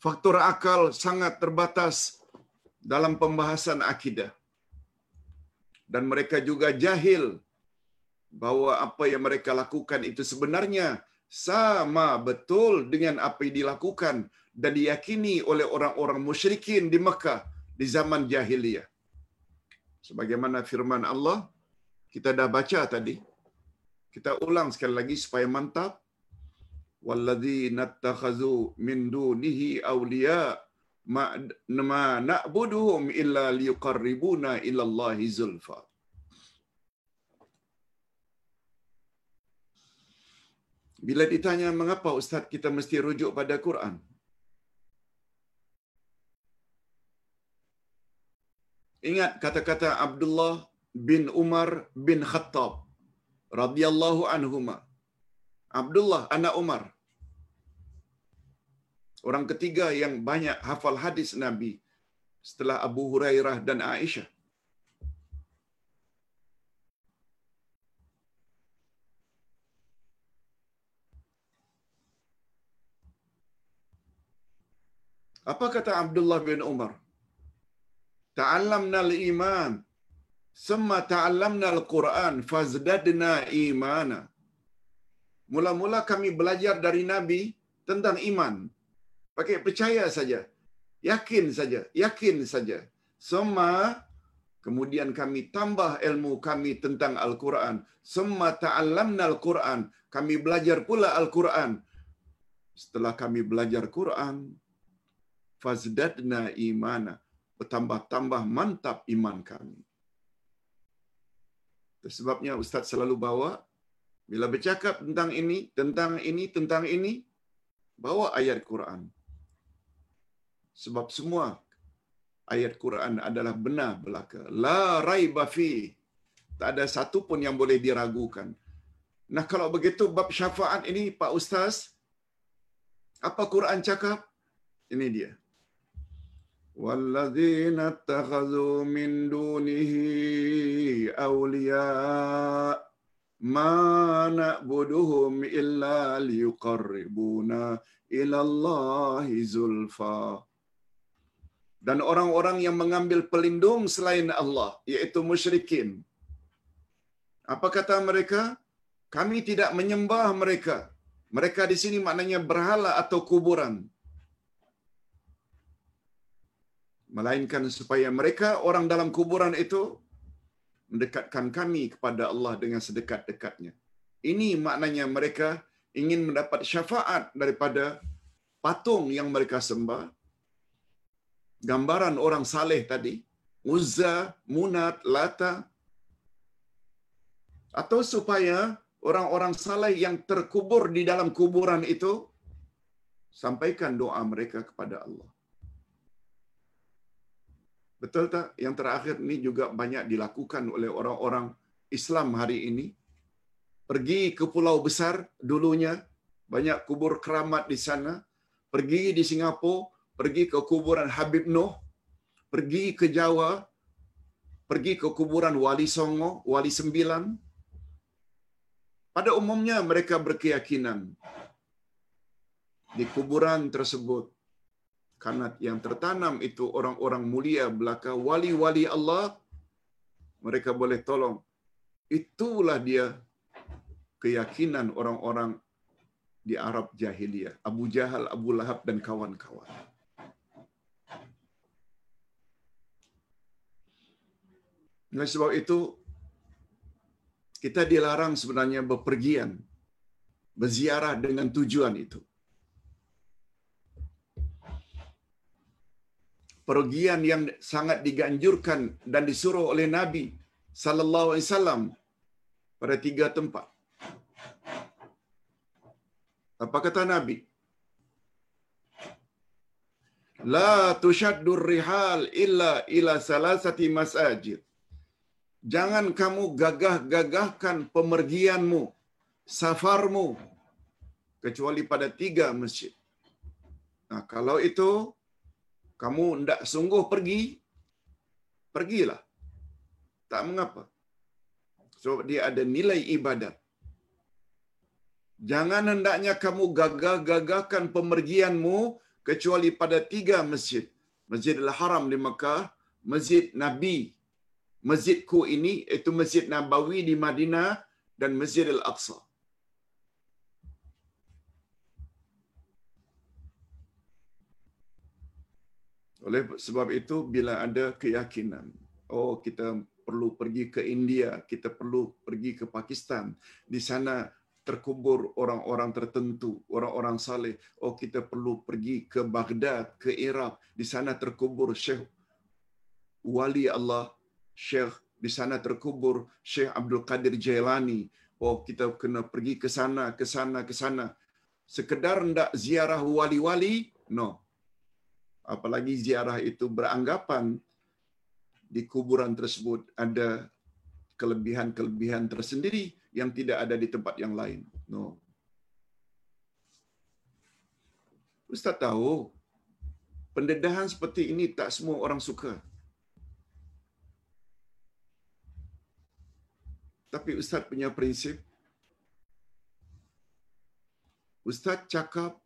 Faktor akal sangat terbatas dalam pembahasan akidah. Dan mereka juga jahil bahawa apa yang mereka lakukan itu sebenarnya sama betul dengan apa yang dilakukan dan diyakini oleh orang-orang musyrikin di Mekah di zaman jahiliyah. Sebagaimana firman Allah, kita dah baca tadi. Kita ulang sekali lagi supaya mantap. Walladzina nattakhazu min dunihi awliya ma na'buduhum illa liqarribuna ila Allahi zulfa. Bila ditanya mengapa ustaz kita mesti rujuk pada Quran? Ingat kata-kata Abdullah bin Umar bin Khattab radhiyallahu anhuma. Abdullah anak Umar. Orang ketiga yang banyak hafal hadis Nabi setelah Abu Hurairah dan Aisyah. Apa kata Abdullah bin Umar? Ta'allamna al-iman. Semma ta'allamna al-Quran. Fazdadna imana. Mula-mula kami belajar dari Nabi tentang iman. Pakai percaya saja. Yakin saja. Yakin saja. Semma Kemudian kami tambah ilmu kami tentang Al-Quran. Semua ta'allamna Al-Quran. Kami belajar pula Al-Quran. Setelah kami belajar Quran, fazdadna imana. Bertambah-tambah mantap iman kami. Sebabnya Ustaz selalu bawa, bila bercakap tentang ini, tentang ini, tentang ini, bawa ayat Quran Sebab semua ayat Quran adalah benar belaka. La raiba fi. Tak ada satu pun yang boleh diragukan. Nah kalau begitu bab syafaat ini Pak Ustaz, apa Quran cakap? Ini dia. والذين اتخذوا من دونه أولياء ما نعبدهم إلا ليقربونا إلى الله زلفى dan orang-orang yang mengambil pelindung selain Allah yaitu musyrikin apa kata mereka kami tidak menyembah mereka mereka di sini maknanya berhala atau kuburan melainkan supaya mereka orang dalam kuburan itu mendekatkan kami kepada Allah dengan sedekat-dekatnya. Ini maknanya mereka ingin mendapat syafaat daripada patung yang mereka sembah. Gambaran orang saleh tadi, Uzza, Munat, Lata. Atau supaya orang-orang saleh yang terkubur di dalam kuburan itu sampaikan doa mereka kepada Allah. Betul tak? Yang terakhir ini juga banyak dilakukan oleh orang-orang Islam hari ini. Pergi ke pulau besar dulunya, banyak kubur keramat di sana. Pergi di Singapura, pergi ke kuburan Habib Noh, pergi ke Jawa, pergi ke kuburan Wali Songo, Wali Sembilan. Pada umumnya mereka berkeyakinan di kuburan tersebut kanat yang tertanam itu orang-orang mulia belaka wali-wali Allah mereka boleh tolong itulah dia keyakinan orang-orang di Arab jahiliyah Abu Jahal Abu Lahab dan kawan-kawan Oleh sebab itu kita dilarang sebenarnya bepergian berziarah dengan tujuan itu pergian yang sangat diganjurkan dan disuruh oleh Nabi sallallahu alaihi wasallam pada tiga tempat. Apa kata Nabi? La tushaddur rihal illa ila salasati masajid. Jangan kamu gagah-gagahkan pemergianmu, safarmu kecuali pada tiga masjid. Nah, kalau itu kamu tidak sungguh pergi, pergilah. Tak mengapa. Sebab dia ada nilai ibadat. Jangan hendaknya kamu gagah-gagahkan pemergianmu kecuali pada tiga masjid. Masjidil Haram di Mekah, Masjid Nabi, Masjidku ini, itu Masjid Nabawi di Madinah, dan Masjidil Aqsa. Oleh sebab itu bila ada keyakinan, oh kita perlu pergi ke India, kita perlu pergi ke Pakistan, di sana terkubur orang-orang tertentu, orang-orang saleh. Oh kita perlu pergi ke Baghdad, ke Iraq, di sana terkubur Syekh Wali Allah, Syekh di sana terkubur Syekh Abdul Qadir Jailani. Oh kita kena pergi ke sana, ke sana, ke sana. Sekedar ndak ziarah wali-wali? No, apalagi ziarah itu beranggapan di kuburan tersebut ada kelebihan-kelebihan tersendiri yang tidak ada di tempat yang lain. No. Ustaz tahu, pendedahan seperti ini tak semua orang suka. Tapi Ustaz punya prinsip, Ustaz cakap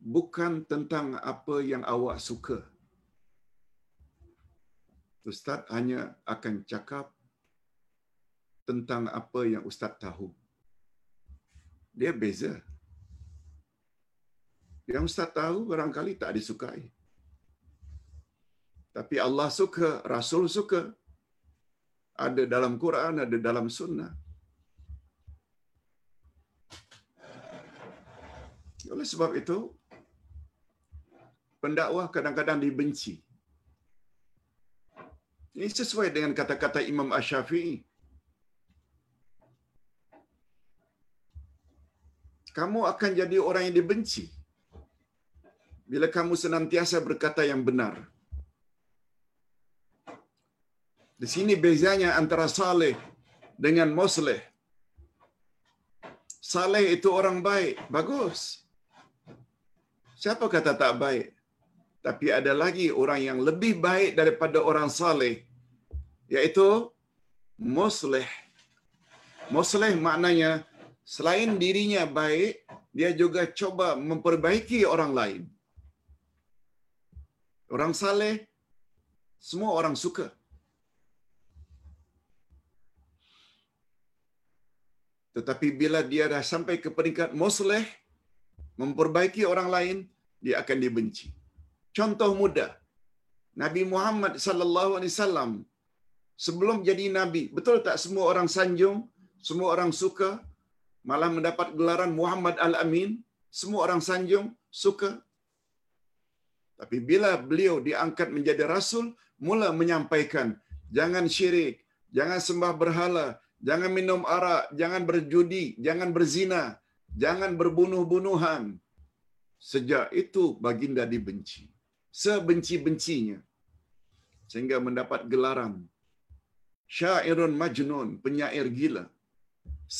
bukan tentang apa yang awak suka. Ustaz hanya akan cakap tentang apa yang Ustaz tahu. Dia beza. Yang Ustaz tahu barangkali tak disukai. Tapi Allah suka, Rasul suka. Ada dalam Quran, ada dalam sunnah. Oleh sebab itu, pendakwah kadang-kadang dibenci. Ini sesuai dengan kata-kata Imam Ash-Syafi'i. Kamu akan jadi orang yang dibenci bila kamu senantiasa berkata yang benar. Di sini bezanya antara saleh dengan musleh. Saleh itu orang baik, bagus. Siapa kata tak baik? Tapi ada lagi orang yang lebih baik daripada orang saleh, yaitu musleh. Musleh maknanya selain dirinya baik, dia juga coba memperbaiki orang lain. Orang saleh, semua orang suka. Tetapi bila dia dah sampai ke peringkat musleh, memperbaiki orang lain, dia akan dibenci. Contoh mudah. Nabi Muhammad sallallahu alaihi wasallam sebelum jadi nabi, betul tak semua orang sanjung, semua orang suka, malah mendapat gelaran Muhammad Al-Amin, semua orang sanjung, suka. Tapi bila beliau diangkat menjadi rasul, mula menyampaikan, jangan syirik, jangan sembah berhala, jangan minum arak, jangan berjudi, jangan berzina, jangan berbunuh-bunuhan. Sejak itu baginda dibenci. Sebenci-bencinya. Sehingga mendapat gelaran. Syairun majnun, penyair gila.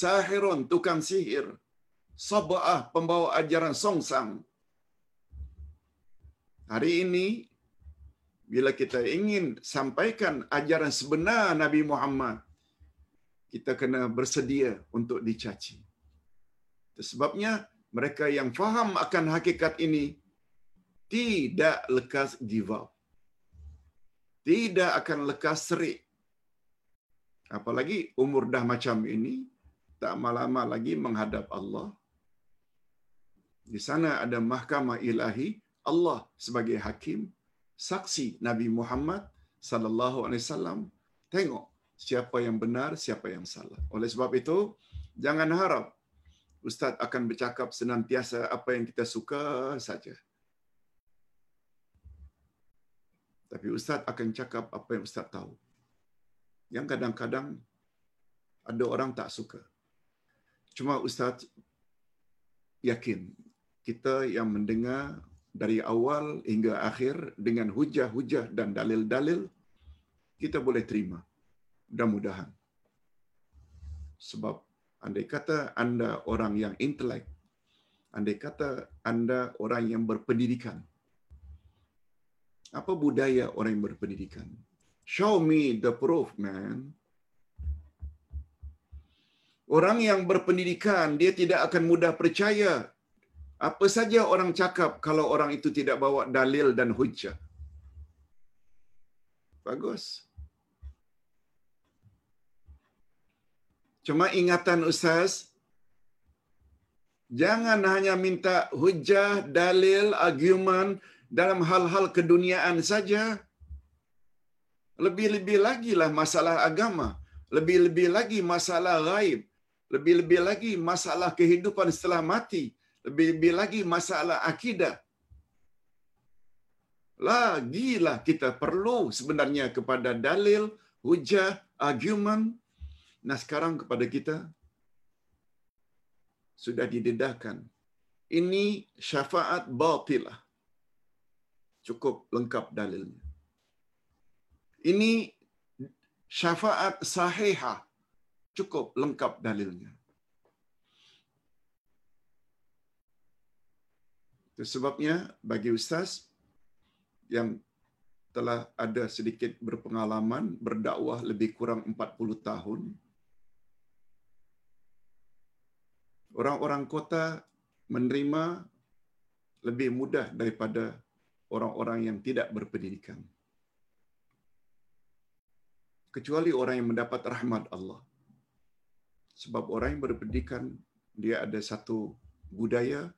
Sahirun, tukang sihir. Sabah, pembawa ajaran songsang. Hari ini, bila kita ingin sampaikan ajaran sebenar Nabi Muhammad, kita kena bersedia untuk dicaci. Sebabnya, mereka yang faham akan hakikat ini tidak lekas give up. Tidak akan lekas serik. Apalagi umur dah macam ini, tak lama lagi menghadap Allah. Di sana ada mahkamah ilahi, Allah sebagai hakim, saksi Nabi Muhammad sallallahu alaihi wasallam. Tengok siapa yang benar, siapa yang salah. Oleh sebab itu, jangan harap Ustaz akan bercakap senantiasa apa yang kita suka saja. Tapi Ustaz akan cakap apa yang Ustaz tahu. Yang kadang-kadang ada orang tak suka. Cuma Ustaz yakin kita yang mendengar dari awal hingga akhir dengan hujah-hujah dan dalil-dalil kita boleh terima. Mudah-mudahan. Sebab andai kata anda orang yang intelek, andai kata anda orang yang berpendidikan, apa budaya orang yang berpendidikan? Show me the proof, man. Orang yang berpendidikan, dia tidak akan mudah percaya apa saja orang cakap kalau orang itu tidak bawa dalil dan hujah. Bagus. Cuma ingatan Ustaz, jangan hanya minta hujah, dalil, argumen dalam hal-hal keduniaan saja. Lebih-lebih lagi lah masalah agama. Lebih-lebih lagi masalah gaib. Lebih-lebih lagi masalah kehidupan setelah mati. Lebih-lebih lagi masalah akidah. Lagilah kita perlu sebenarnya kepada dalil, hujah, argumen. Nah sekarang kepada kita sudah didedahkan. Ini syafaat batilah. Cukup lengkap dalilnya. Ini syafaat sahihah. Cukup lengkap dalilnya. Itu sebabnya bagi ustaz yang telah ada sedikit berpengalaman berdakwah lebih kurang 40 tahun orang-orang kota menerima lebih mudah daripada orang-orang yang tidak berpendidikan. Kecuali orang yang mendapat rahmat Allah. Sebab orang yang berpendidikan, dia ada satu budaya,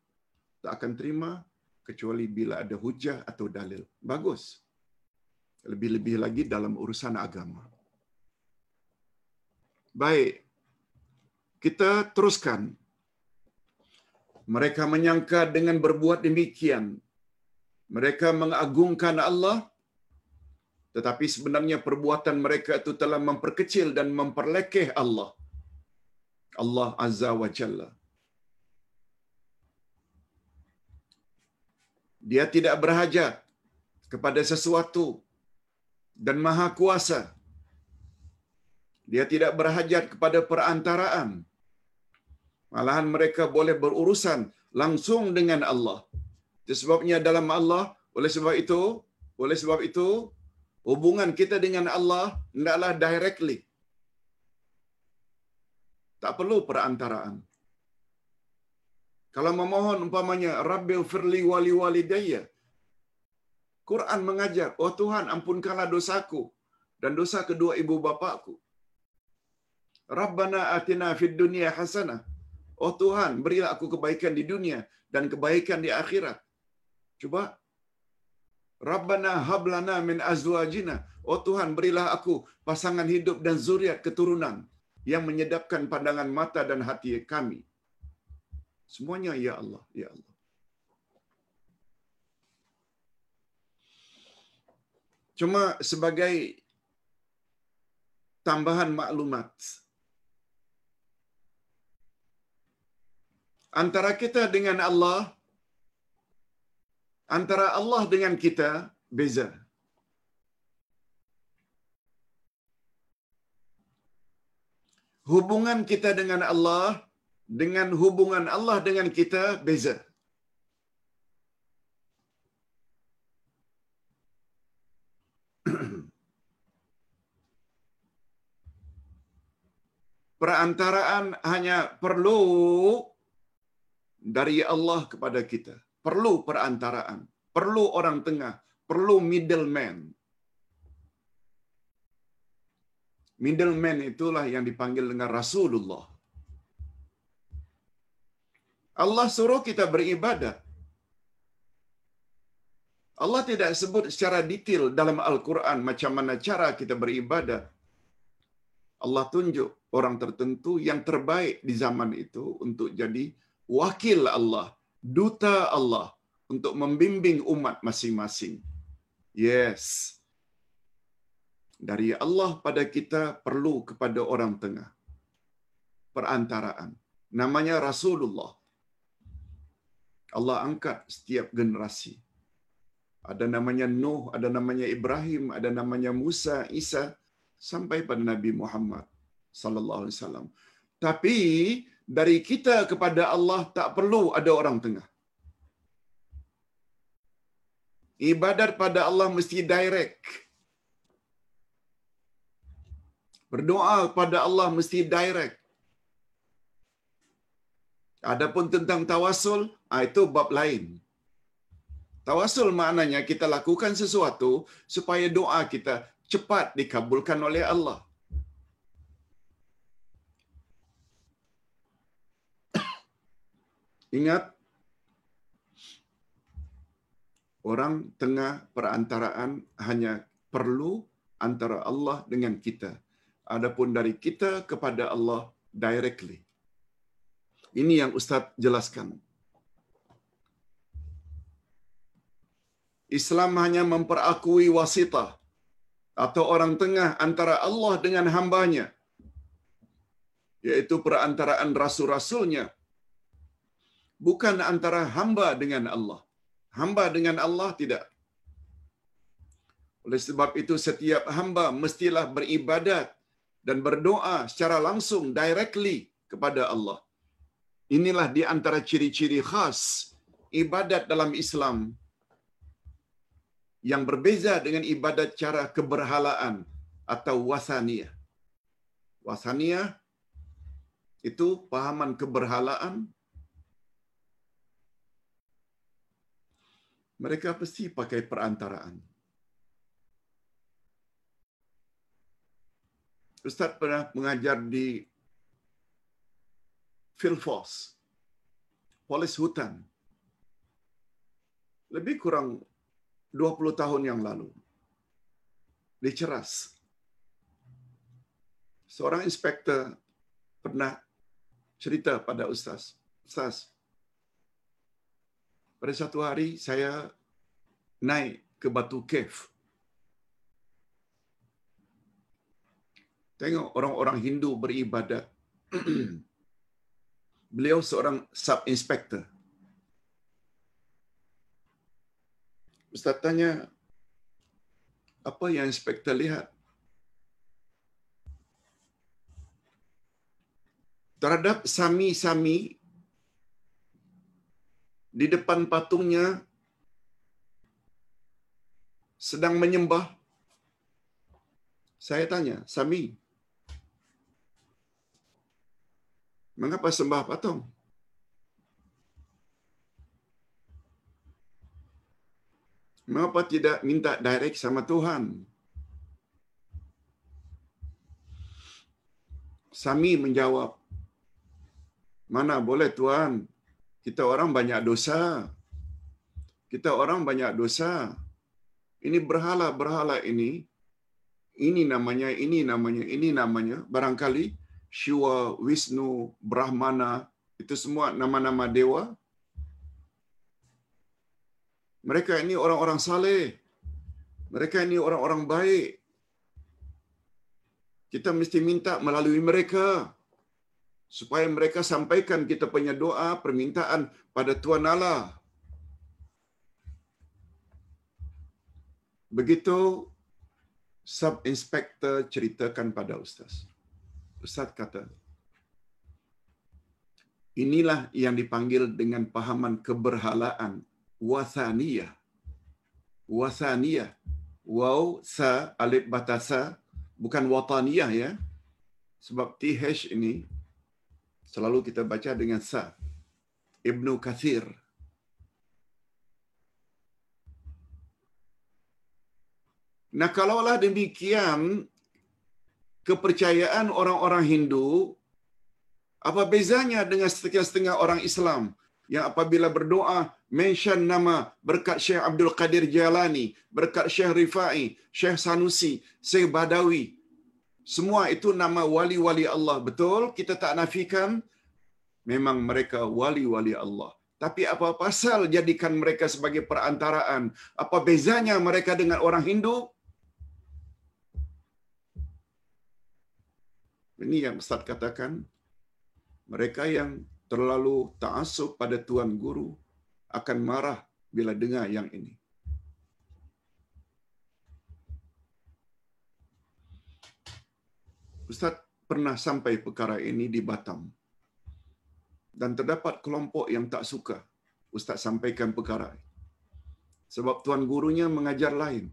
tak akan terima kecuali bila ada hujah atau dalil. Bagus. Lebih-lebih lagi dalam urusan agama. Baik. Kita teruskan. Mereka menyangka dengan berbuat demikian. Mereka mengagungkan Allah. Tetapi sebenarnya perbuatan mereka itu telah memperkecil dan memperlekeh Allah. Allah Azza wa Jalla. Dia tidak berhajat kepada sesuatu dan maha kuasa. Dia tidak berhajat kepada perantaraan. Malahan mereka boleh berurusan langsung dengan Allah. Sebabnya dalam Allah, oleh sebab itu, oleh sebab itu, hubungan kita dengan Allah hendaklah directly. Tak perlu perantaraan. Kalau memohon umpamanya Rabbil firli wali walidayya. Quran mengajar, "Oh Tuhan, ampunkanlah dosaku dan dosa kedua ibu bapakku." Rabbana atina fid dunya hasanah. Oh Tuhan, berilah aku kebaikan di dunia dan kebaikan di akhirat. Cuba Rabbana hablana min azwajina. Oh Tuhan, berilah aku pasangan hidup dan zuriat keturunan yang menyedapkan pandangan mata dan hati kami. Semuanya ya Allah, ya Allah. Cuma sebagai tambahan maklumat. Antara kita dengan Allah, antara Allah dengan kita beza. Hubungan kita dengan Allah dengan hubungan Allah dengan kita beza. Perantaraan hanya perlu dari Allah kepada kita. Perlu perantaraan. Perlu orang tengah. Perlu middleman. Middleman itulah yang dipanggil dengan Rasulullah. Allah suruh kita beribadat. Allah tidak sebut secara detail dalam Al-Quran macam mana cara kita beribadat. Allah tunjuk orang tertentu yang terbaik di zaman itu untuk jadi wakil Allah, duta Allah untuk membimbing umat masing-masing. Yes. Dari Allah pada kita perlu kepada orang tengah. Perantaraan. Namanya Rasulullah. Allah angkat setiap generasi. Ada namanya Nuh, ada namanya Ibrahim, ada namanya Musa, Isa sampai pada Nabi Muhammad sallallahu alaihi wasallam. Tapi dari kita kepada Allah tak perlu ada orang tengah. Ibadat pada Allah mesti direct. Berdoa kepada Allah mesti direct. Adapun tentang tawasul, ah, itu bab lain. Tawasul maknanya kita lakukan sesuatu supaya doa kita cepat dikabulkan oleh Allah. Ingat, orang tengah perantaraan hanya perlu antara Allah dengan kita. Adapun dari kita kepada Allah directly. Ini yang Ustaz jelaskan. Islam hanya memperakui wasitah atau orang tengah antara Allah dengan hambanya, yaitu perantaraan rasul-rasulnya, bukan antara hamba dengan Allah. Hamba dengan Allah tidak. Oleh sebab itu setiap hamba mestilah beribadat dan berdoa secara langsung directly kepada Allah. Inilah di antara ciri-ciri khas ibadat dalam Islam yang berbeza dengan ibadat cara keberhalaan atau wasaniyah. Wasaniyah itu pahaman keberhalaan. Mereka pasti pakai perantaraan. Ustaz pernah mengajar di Philfos, polis hutan. Lebih kurang 20 tahun yang lalu. diceras. Seorang inspektor pernah cerita pada ustaz. Ustaz, pada satu hari saya naik ke Batu Cave. Tengok orang-orang Hindu beribadat. Beliau seorang sub-inspector. Ustaz tanya, apa yang inspektor lihat? Terhadap sami-sami di depan patungnya sedang menyembah. Saya tanya, Sami, mengapa sembah patung? Mengapa tidak minta direct sama Tuhan? Sami menjawab, mana boleh Tuhan, kita orang banyak dosa. Kita orang banyak dosa. Ini berhala-berhala ini, ini namanya, ini namanya, ini namanya, barangkali Shiva, Wisnu, Brahmana, itu semua nama-nama dewa. Mereka ini orang-orang saleh. Mereka ini orang-orang baik. Kita mesti minta melalui mereka supaya mereka sampaikan kita punya doa permintaan pada Tuhan Allah. Begitu sub inspector ceritakan pada ustaz. Ustaz kata, inilah yang dipanggil dengan pahaman keberhalaan wasaniyah. Wasaniyah. Waw, sa, alif batasa, bukan wataniyah ya. Sebab TH ini selalu kita baca dengan sa. Ibnu Kathir. Nah, kalaulah demikian kepercayaan orang-orang Hindu, apa bezanya dengan setengah-setengah orang Islam yang apabila berdoa mention nama berkat Syekh Abdul Qadir Jalani, berkat Syekh Rifai, Syekh Sanusi, Syekh Badawi, semua itu nama wali-wali Allah. Betul, kita tak nafikan memang mereka wali-wali Allah. Tapi apa pasal jadikan mereka sebagai perantaraan? Apa bezanya mereka dengan orang Hindu? Ini yang Ustaz katakan. Mereka yang terlalu ta'asub pada tuan guru akan marah bila dengar yang ini. Ustaz pernah sampai perkara ini di Batam. Dan terdapat kelompok yang tak suka Ustaz sampaikan perkara ini. Sebab tuan gurunya mengajar lain.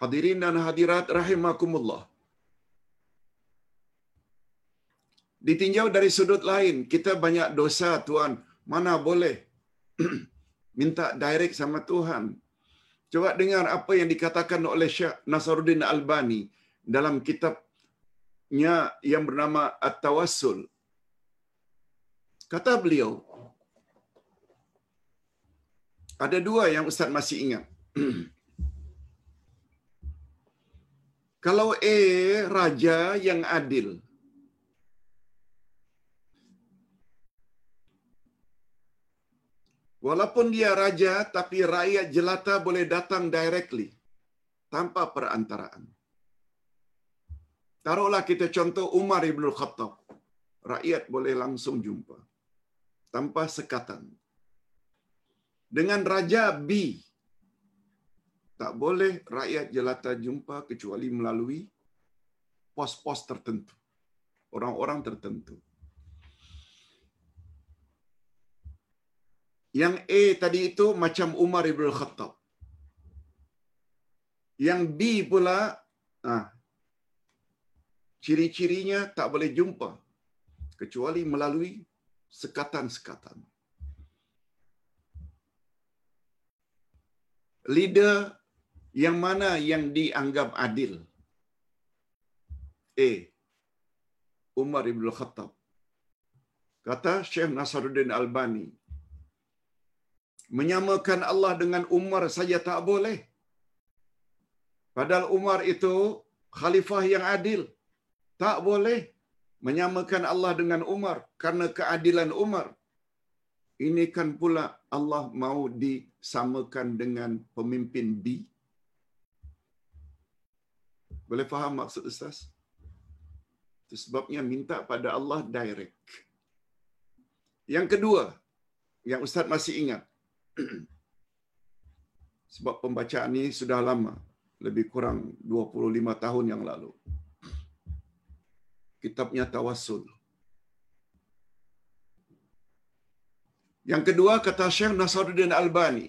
Hadirin dan hadirat rahimakumullah. Ditinjau dari sudut lain, kita banyak dosa Tuhan. Mana boleh minta direct sama Tuhan. Coba dengar apa yang dikatakan oleh Syekh Nasruddin Albani dalam kitabnya yang bernama At-Tawassul. Kata beliau, ada dua yang Ustaz masih ingat. Kalau A, raja yang adil, Walaupun dia raja, tapi rakyat jelata boleh datang directly. Tanpa perantaraan. Taruhlah kita contoh Umar Ibn Khattab. Rakyat boleh langsung jumpa. Tanpa sekatan. Dengan Raja B. Tak boleh rakyat jelata jumpa kecuali melalui pos-pos tertentu. Orang-orang tertentu. Yang A tadi itu macam Umar Ibn Khattab. Yang B pula, ah, ciri-cirinya tak boleh jumpa kecuali melalui sekatan-sekatan. Leader yang mana yang dianggap adil? A. Umar Ibn Khattab. Kata Syekh Nasruddin Albani, menyamakan Allah dengan Umar saja tak boleh. Padahal Umar itu khalifah yang adil. Tak boleh menyamakan Allah dengan Umar karena keadilan Umar. Ini kan pula Allah mau disamakan dengan pemimpin B. Boleh faham maksud Ustaz? Itu sebabnya minta pada Allah direct. Yang kedua, yang Ustaz masih ingat. Sebab pembacaan ini sudah lama. Lebih kurang 25 tahun yang lalu. Kitabnya Tawassul. Yang kedua kata Syekh Nasruddin Albani.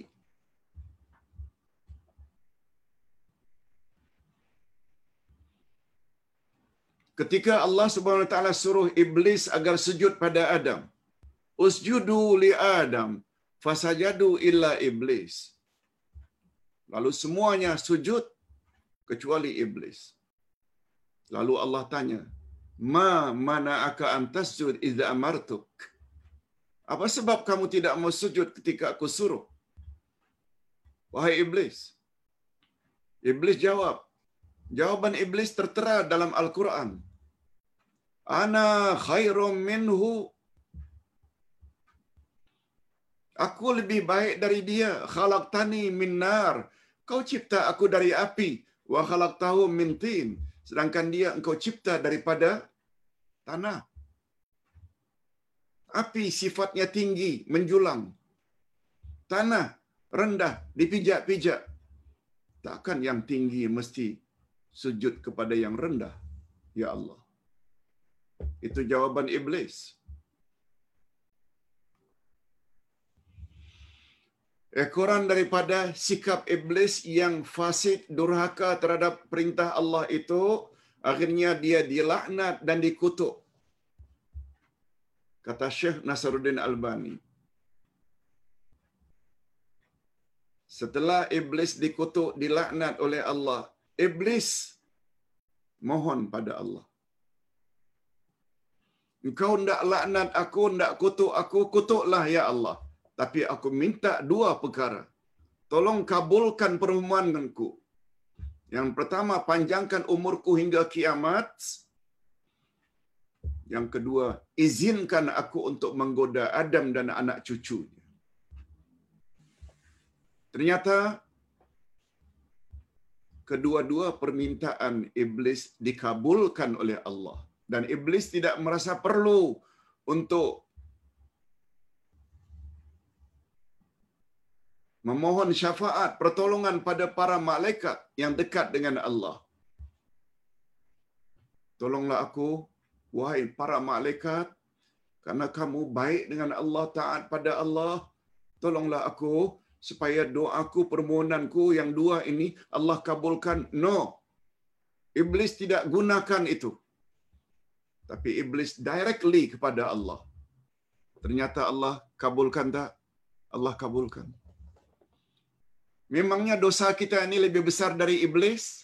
Ketika Allah Subhanahu wa taala suruh iblis agar sujud pada Adam. Usjudu li Adam fasajadu illa iblis. Lalu semuanya sujud kecuali iblis. Lalu Allah tanya, "Ma mana aka antasjud idza amartuk?" Apa sebab kamu tidak mau sujud ketika aku suruh? Wahai iblis. Iblis jawab. Jawaban iblis tertera dalam Al-Quran. Ana khairum minhu. Aku lebih baik dari dia. Khalaqtani min nar. Kau cipta aku dari api. Wa khalaqtahu min tin. Sedangkan dia engkau cipta daripada tanah. Api sifatnya tinggi, menjulang. Tanah rendah, dipijak-pijak. Takkan yang tinggi mesti sujud kepada yang rendah. Ya Allah. Itu jawaban iblis. Ekoran daripada sikap iblis yang fasik, durhaka terhadap perintah Allah itu, akhirnya dia dilaknat dan dikutuk kata Syekh Nasruddin Albani. Setelah iblis dikutuk, dilaknat oleh Allah, iblis mohon pada Allah. Engkau tidak laknat aku, tidak kutuk aku, kutuklah ya Allah. Tapi aku minta dua perkara. Tolong kabulkan permohonanku. Yang pertama, panjangkan umurku hingga kiamat. Yang kedua, izinkan aku untuk menggoda Adam dan anak cucunya. Ternyata kedua-dua permintaan iblis dikabulkan oleh Allah dan iblis tidak merasa perlu untuk memohon syafaat pertolongan pada para malaikat yang dekat dengan Allah. Tolonglah aku wahai para malaikat karena kamu baik dengan Allah taat pada Allah. Tolonglah aku supaya doaku permohonanku yang dua ini Allah kabulkan. No. Iblis tidak gunakan itu. Tapi iblis directly kepada Allah. Ternyata Allah kabulkan tak? Allah kabulkan memangnya dosa kita ini lebih besar dari iblis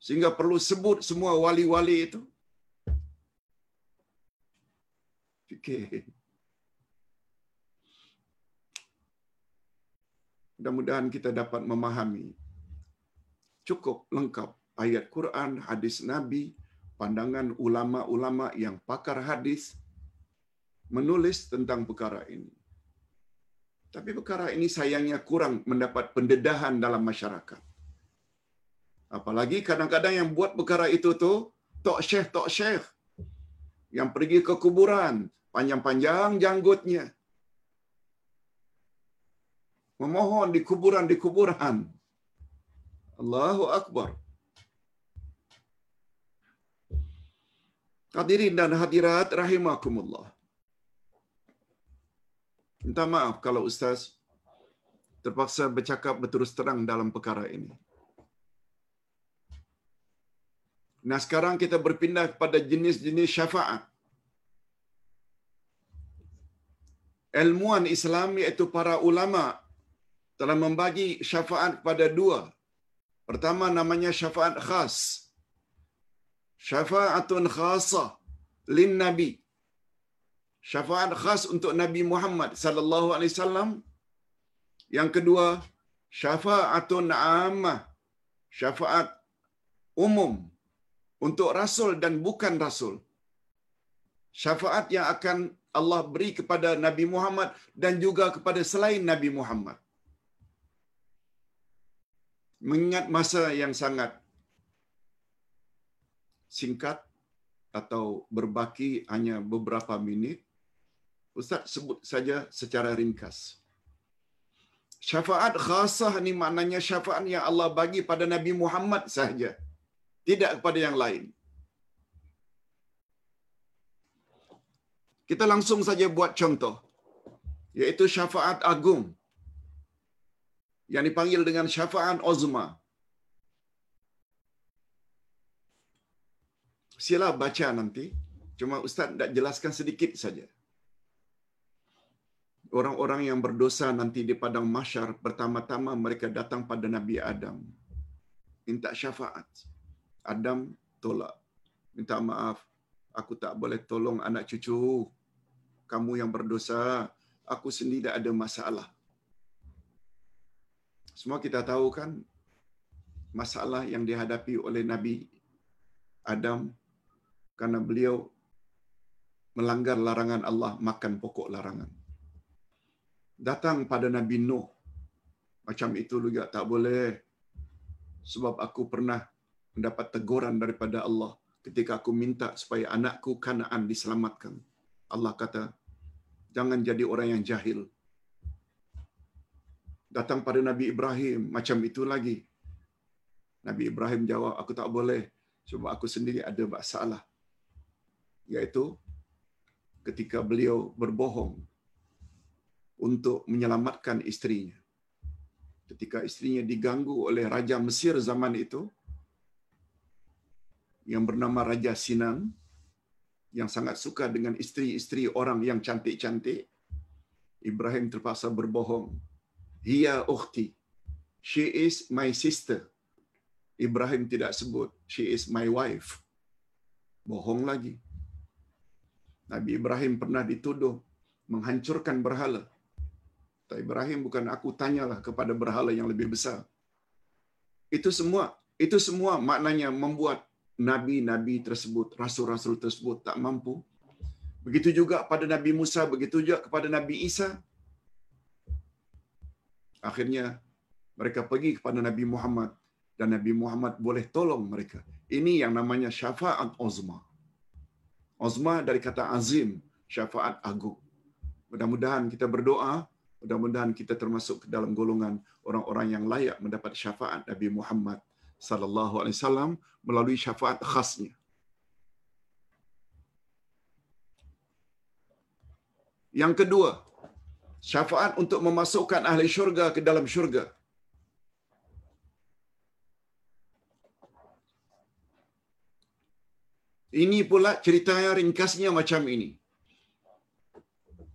sehingga perlu sebut semua wali-wali itu fikir. Mudah-mudahan kita dapat memahami cukup lengkap ayat Quran, hadis Nabi, pandangan ulama-ulama yang pakar hadis menulis tentang perkara ini. Tapi perkara ini sayangnya kurang mendapat pendedahan dalam masyarakat. Apalagi kadang-kadang yang buat perkara itu tu tok syekh tok syekh yang pergi ke kuburan panjang-panjang janggutnya. Memohon di kuburan-di kuburan. Allahu Akbar. Hadirin dan hadirat rahimakumullah. Minta maaf kalau Ustaz terpaksa bercakap berterus terang dalam perkara ini. Nah sekarang kita berpindah kepada jenis-jenis syafaat. ilmuwan Islam iaitu para ulama telah membagi syafaat pada dua. Pertama namanya syafaat khas. Syafaatun khasa lin nabi. Syafaat khas untuk Nabi Muhammad sallallahu alaihi wasallam. Yang kedua, syafaatun ammah. Syafaat umum untuk rasul dan bukan rasul. Syafaat yang akan Allah beri kepada Nabi Muhammad dan juga kepada selain Nabi Muhammad. Mengingat masa yang sangat singkat atau berbaki hanya beberapa minit, Ustaz sebut saja secara ringkas. Syafaat khasah ni maknanya syafaat yang Allah bagi pada Nabi Muhammad sahaja. Tidak kepada yang lain. Kita langsung saja buat contoh. Iaitu syafaat agung. Yang dipanggil dengan syafaat ozma. Sila baca nanti. Cuma Ustaz nak jelaskan sedikit saja. Orang-orang yang berdosa nanti di padang masyar, pertama-tama mereka datang pada Nabi Adam. Minta syafaat. Adam tolak. Minta maaf. Aku tak boleh tolong anak cucu. Kamu yang berdosa. Aku sendiri tak ada masalah. Semua kita tahu kan masalah yang dihadapi oleh Nabi Adam karena beliau melanggar larangan Allah makan pokok larangan. Datang pada Nabi Nuh. Macam itu juga tak boleh. Sebab aku pernah mendapat teguran daripada Allah ketika aku minta supaya anakku Kanaan diselamatkan. Allah kata, jangan jadi orang yang jahil. Datang pada Nabi Ibrahim, macam itu lagi. Nabi Ibrahim jawab, aku tak boleh sebab aku sendiri ada masalah. Iaitu ketika beliau berbohong untuk menyelamatkan istrinya. Ketika istrinya diganggu oleh Raja Mesir zaman itu, yang bernama Raja Sinan, yang sangat suka dengan isteri-isteri orang yang cantik-cantik, Ibrahim terpaksa berbohong. Hiya ukhti. She is my sister. Ibrahim tidak sebut, she is my wife. Bohong lagi. Nabi Ibrahim pernah dituduh menghancurkan berhala. Tak Ibrahim bukan aku tanyalah kepada berhala yang lebih besar. Itu semua, itu semua maknanya membuat nabi-nabi tersebut, rasul-rasul tersebut tak mampu. Begitu juga pada Nabi Musa, begitu juga kepada Nabi Isa. Akhirnya mereka pergi kepada Nabi Muhammad dan Nabi Muhammad boleh tolong mereka. Ini yang namanya syafaat uzma. Uzma dari kata azim, syafaat agung. Mudah-mudahan kita berdoa, mudah-mudahan kita termasuk ke dalam golongan orang-orang yang layak mendapat syafaat Nabi Muhammad sallallahu alaihi wasallam melalui syafaat khasnya. Yang kedua, syafaat untuk memasukkan ahli syurga ke dalam syurga. Ini pula ceritanya ringkasnya macam ini.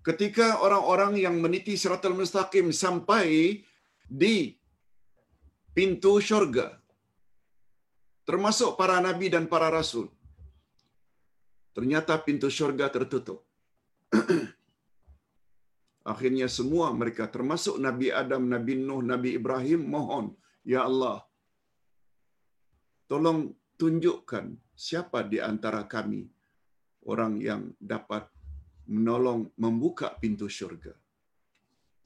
Ketika orang-orang yang meniti siratul mustaqim sampai di pintu syurga, termasuk para nabi dan para rasul. Ternyata pintu syurga tertutup. Akhirnya semua mereka termasuk Nabi Adam, Nabi Nuh, Nabi Ibrahim mohon, Ya Allah, tolong tunjukkan siapa di antara kami orang yang dapat menolong membuka pintu syurga.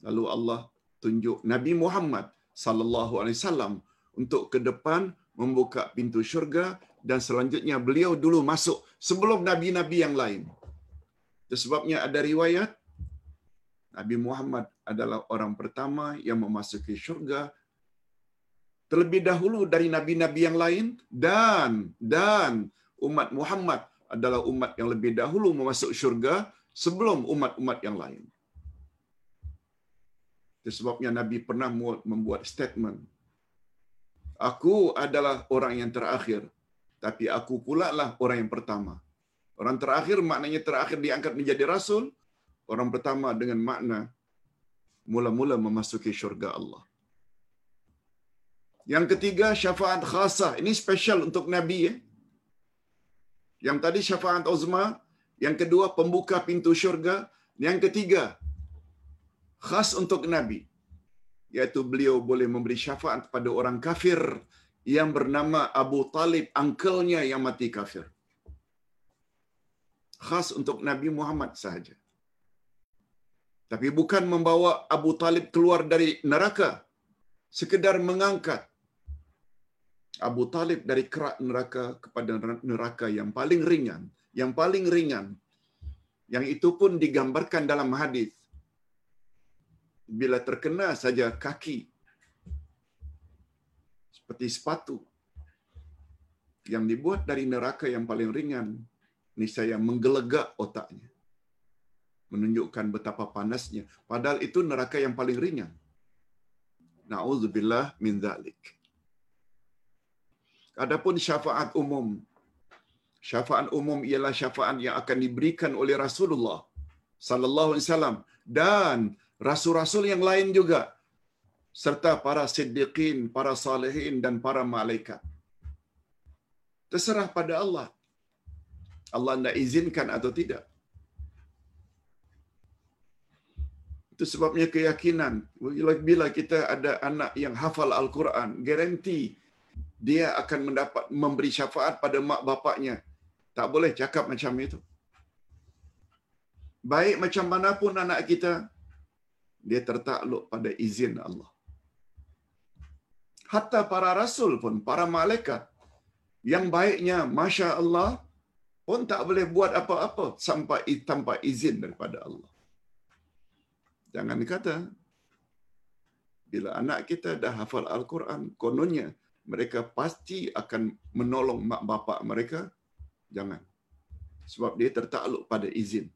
Lalu Allah tunjuk Nabi Muhammad sallallahu alaihi wasallam untuk ke depan membuka pintu syurga dan selanjutnya beliau dulu masuk sebelum nabi-nabi yang lain. Sebabnya ada riwayat Nabi Muhammad adalah orang pertama yang memasuki syurga terlebih dahulu dari nabi-nabi yang lain dan dan umat Muhammad adalah umat yang lebih dahulu memasuk syurga sebelum umat-umat yang lain. Itu sebabnya Nabi pernah membuat statement Aku adalah orang yang terakhir, tapi aku pula lah orang yang pertama. Orang terakhir maknanya terakhir diangkat menjadi rasul. Orang pertama dengan makna mula-mula memasuki syurga Allah. Yang ketiga syafaat khasah. Ini special untuk Nabi. Eh? Yang tadi syafaat uzma. Yang kedua, pembuka pintu syurga. Yang ketiga, khas untuk Nabi. Iaitu beliau boleh memberi syafaat pada orang kafir yang bernama Abu Talib, angkelnya yang mati kafir. Khas untuk Nabi Muhammad sahaja. Tapi bukan membawa Abu Talib keluar dari neraka. Sekedar mengangkat Abu Talib dari kerak neraka kepada neraka yang paling ringan. Yang paling ringan. Yang itu pun digambarkan dalam hadis. Bila terkena saja kaki seperti sepatu yang dibuat dari neraka yang paling ringan, ini saya menggelegak otaknya. Menunjukkan betapa panasnya. Padahal itu neraka yang paling ringan. Na'udzubillah min zalik. Adapun syafaat umum. Syafaat umum ialah syafaat yang akan diberikan oleh Rasulullah sallallahu alaihi wasallam dan rasul-rasul yang lain juga serta para siddiqin, para salihin dan para malaikat. Terserah pada Allah. Allah nak izinkan atau tidak. Itu sebabnya keyakinan. Bila kita ada anak yang hafal Al-Quran, garanti dia akan mendapat memberi syafaat pada mak bapaknya. Tak boleh cakap macam itu. Baik macam mana pun anak kita, dia tertakluk pada izin Allah. Hatta para rasul pun, para malaikat, yang baiknya, Masya Allah, pun tak boleh buat apa-apa sampai tanpa izin daripada Allah. Jangan kata, bila anak kita dah hafal Al-Quran, kononnya mereka pasti akan menolong mak bapak mereka. Jangan. Sebab dia tertakluk pada izin.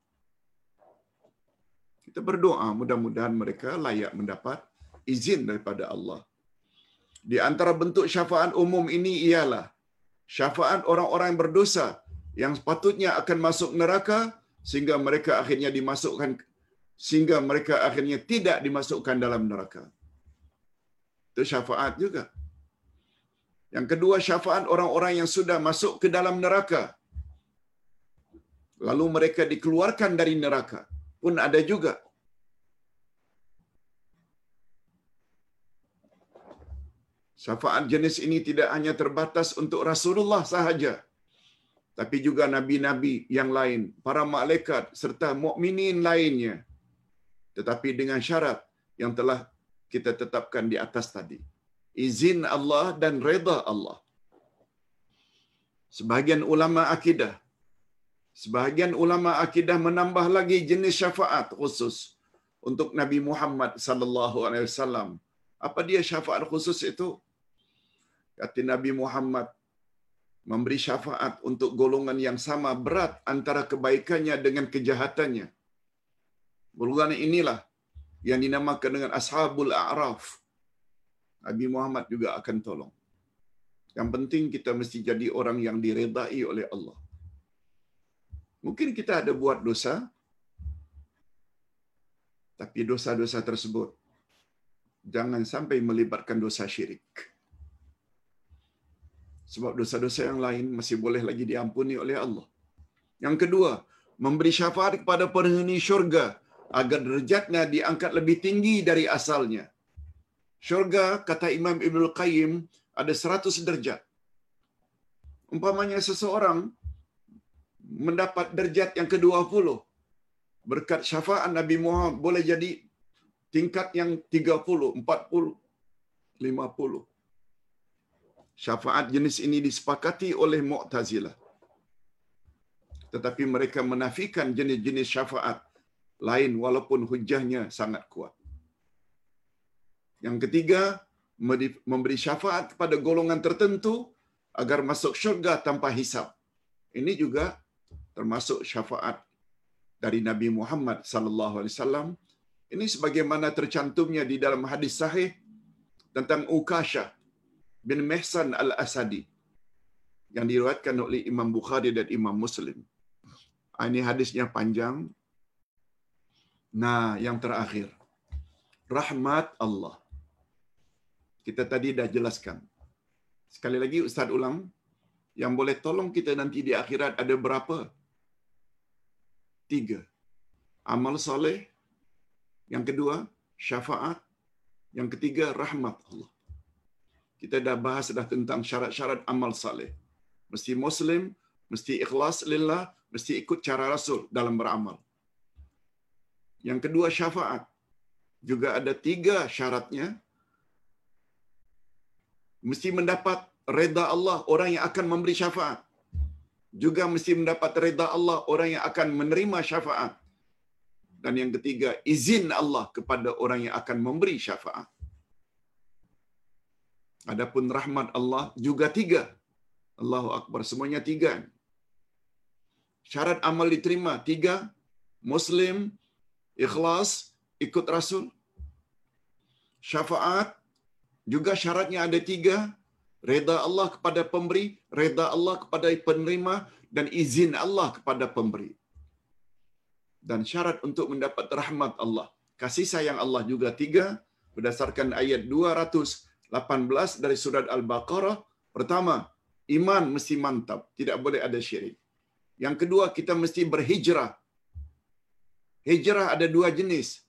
Kita berdoa mudah-mudahan mereka layak mendapat izin daripada Allah. Di antara bentuk syafaat umum ini ialah syafaat orang-orang yang berdosa yang sepatutnya akan masuk neraka sehingga mereka akhirnya dimasukkan sehingga mereka akhirnya tidak dimasukkan dalam neraka. Itu syafaat juga. Yang kedua syafaat orang-orang yang sudah masuk ke dalam neraka. Lalu mereka dikeluarkan dari neraka. Pun ada juga. Syafaat jenis ini tidak hanya terbatas untuk Rasulullah sahaja. Tapi juga nabi-nabi yang lain, para malaikat serta mukminin lainnya. Tetapi dengan syarat yang telah kita tetapkan di atas tadi izin Allah dan reda Allah. Sebahagian ulama akidah sebahagian ulama akidah menambah lagi jenis syafaat khusus untuk Nabi Muhammad sallallahu alaihi wasallam. Apa dia syafaat khusus itu? Kata Nabi Muhammad memberi syafaat untuk golongan yang sama berat antara kebaikannya dengan kejahatannya. Golongan inilah yang dinamakan dengan Ashabul A'raf. Nabi Muhammad juga akan tolong. Yang penting kita mesti jadi orang yang diredai oleh Allah. Mungkin kita ada buat dosa, tapi dosa-dosa tersebut jangan sampai melibatkan dosa syirik. Sebab dosa-dosa yang lain masih boleh lagi diampuni oleh Allah. Yang kedua, memberi syafaat kepada penghuni syurga agar derajatnya diangkat lebih tinggi dari asalnya. Syurga, kata Imam Ibn Qayyim, ada seratus derjat. Umpamanya seseorang mendapat derjat yang ke-20 berkat syafaat Nabi Muhammad boleh jadi tingkat yang 30, 40, 50. Syafaat jenis ini disepakati oleh Mu'tazilah. Tetapi mereka menafikan jenis-jenis syafaat lain walaupun hujahnya sangat kuat. Yang ketiga, memberi syafaat kepada golongan tertentu agar masuk syurga tanpa hisap. Ini juga termasuk syafaat dari Nabi Muhammad sallallahu alaihi wasallam. Ini sebagaimana tercantumnya di dalam hadis sahih tentang Ukasha bin Mihsan al-Asadi yang diriwayatkan oleh Imam Bukhari dan Imam Muslim. Ah, ini hadisnya panjang. Nah, yang terakhir. Rahmat Allah. Kita tadi dah jelaskan. Sekali lagi Ustaz ulang, yang boleh tolong kita nanti di akhirat ada berapa? Tiga. Amal soleh. Yang kedua, syafaat. Yang ketiga, rahmat Allah. Kita dah bahas dah tentang syarat-syarat amal soleh. Mesti Muslim, mesti ikhlas lillah, mesti ikut cara Rasul dalam beramal. Yang kedua, syafaat. Juga ada tiga syaratnya. Mesti mendapat reda Allah orang yang akan memberi syafaat. Juga mesti mendapat reda Allah orang yang akan menerima syafaat. Dan yang ketiga, izin Allah kepada orang yang akan memberi syafaat. Adapun rahmat Allah juga tiga. Allahu Akbar. Semuanya tiga. Syarat amal diterima tiga. Muslim, ikhlas, ikut Rasul. Syafaat juga syaratnya ada tiga. Reda Allah kepada pemberi, reda Allah kepada penerima, dan izin Allah kepada pemberi. Dan syarat untuk mendapat rahmat Allah. Kasih sayang Allah juga tiga. Berdasarkan ayat 218 dari surat Al-Baqarah. Pertama, iman mesti mantap. Tidak boleh ada syirik. Yang kedua, kita mesti berhijrah. Hijrah ada dua jenis.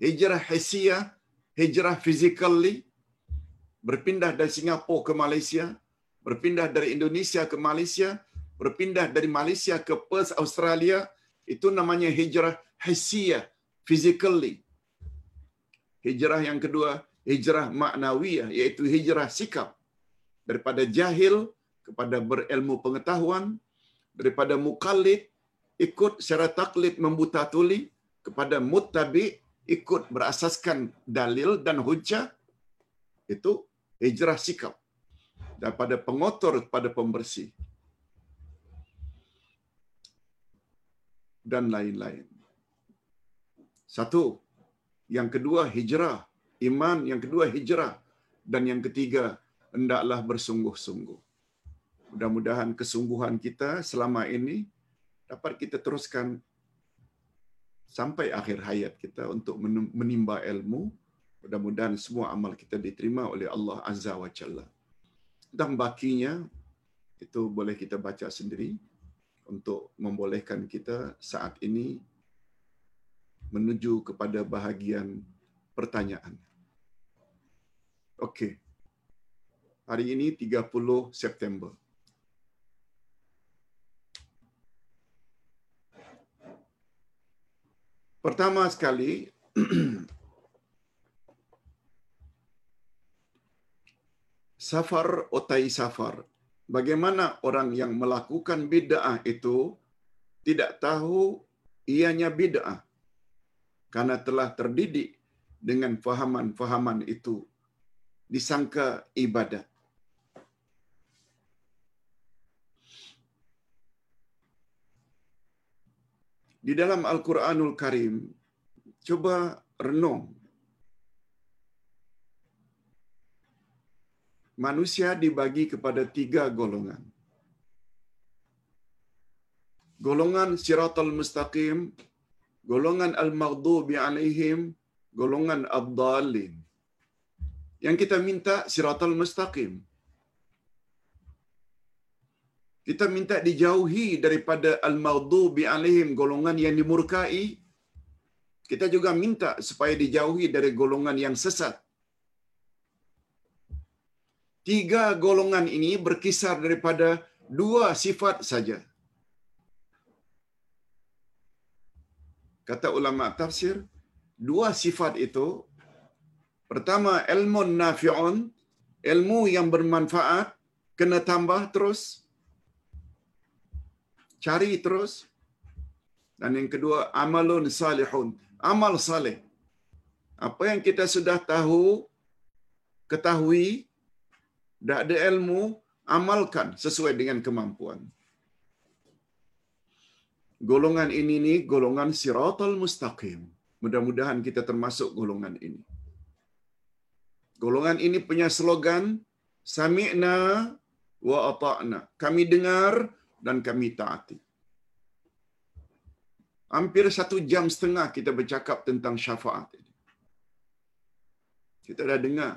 Hijrah hissiyah, hijrah physically, berpindah dari Singapura ke Malaysia, berpindah dari Indonesia ke Malaysia, berpindah dari Malaysia ke Perth, Australia, itu namanya hijrah hissiyah, physically. Hijrah yang kedua, hijrah maknawiyah, iaitu hijrah sikap. Daripada jahil kepada berilmu pengetahuan, daripada mukallid, ikut secara taklid membuta tuli, kepada muttabi, ikut berasaskan dalil dan hujah, itu hijrah sikap. Daripada pengotor kepada pembersih. Dan lain-lain. Satu. Yang kedua, hijrah. Iman. Yang kedua, hijrah. Dan yang ketiga, hendaklah bersungguh-sungguh. Mudah-mudahan kesungguhan kita selama ini dapat kita teruskan sampai akhir hayat kita untuk menimba ilmu. Mudah-mudahan semua amal kita diterima oleh Allah Azza wa Jalla. Dan bakinya, itu boleh kita baca sendiri untuk membolehkan kita saat ini menuju kepada bahagian pertanyaan. Okey. Hari ini 30 September. Pertama sekali, safar otai safar. Bagaimana orang yang melakukan bid'ah itu tidak tahu ianya bid'ah karena telah terdidik dengan fahaman-fahaman itu disangka ibadat. Di dalam Al-Quranul Karim, coba renung. Manusia dibagi kepada tiga golongan. Golongan siratul mustaqim, golongan al-maghdubi alaihim, golongan ad-dallin. Yang kita minta siratul mustaqim. Kita minta dijauhi daripada al-maghdubi alaihim golongan yang dimurkai. Kita juga minta supaya dijauhi dari golongan yang sesat. Tiga golongan ini berkisar daripada dua sifat saja. Kata ulama tafsir, dua sifat itu pertama ilmu nafi'un, ilmu yang bermanfaat kena tambah terus cari terus. Dan yang kedua, amalun salihun. Amal salih. Apa yang kita sudah tahu, ketahui, dah ada ilmu, amalkan sesuai dengan kemampuan. Golongan ini ni golongan siratal mustaqim. Mudah-mudahan kita termasuk golongan ini. Golongan ini punya slogan Sami'na wa ata'na. Kami dengar dan kami taati. Hampir satu jam setengah kita bercakap tentang syafaat. Kita dah dengar.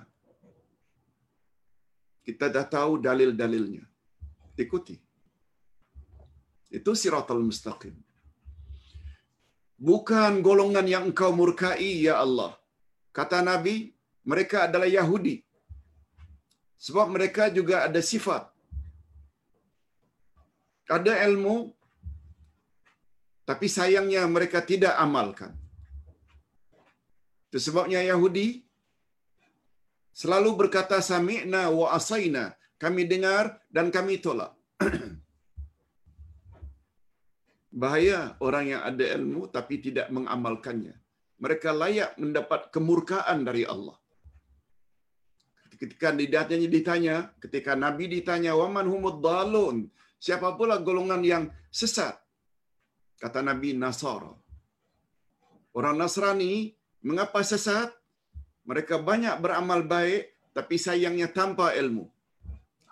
Kita dah tahu dalil-dalilnya. Ikuti. Itu siratul mustaqim. bukan golongan yang engkau murkai ya Allah. Kata Nabi, mereka adalah Yahudi. Sebab mereka juga ada sifat. Ada ilmu tapi sayangnya mereka tidak amalkan. Itu sebabnya Yahudi selalu berkata sami'na wa asaina. Kami dengar dan kami tolak. Bahaya orang yang ada ilmu tapi tidak mengamalkannya. Mereka layak mendapat kemurkaan dari Allah. Ketika ditanya, ditanya ketika Nabi ditanya, Waman humud dalun. Siapa pula golongan yang sesat? Kata Nabi Nasara. Orang Nasrani, mengapa sesat? Mereka banyak beramal baik, tapi sayangnya tanpa ilmu.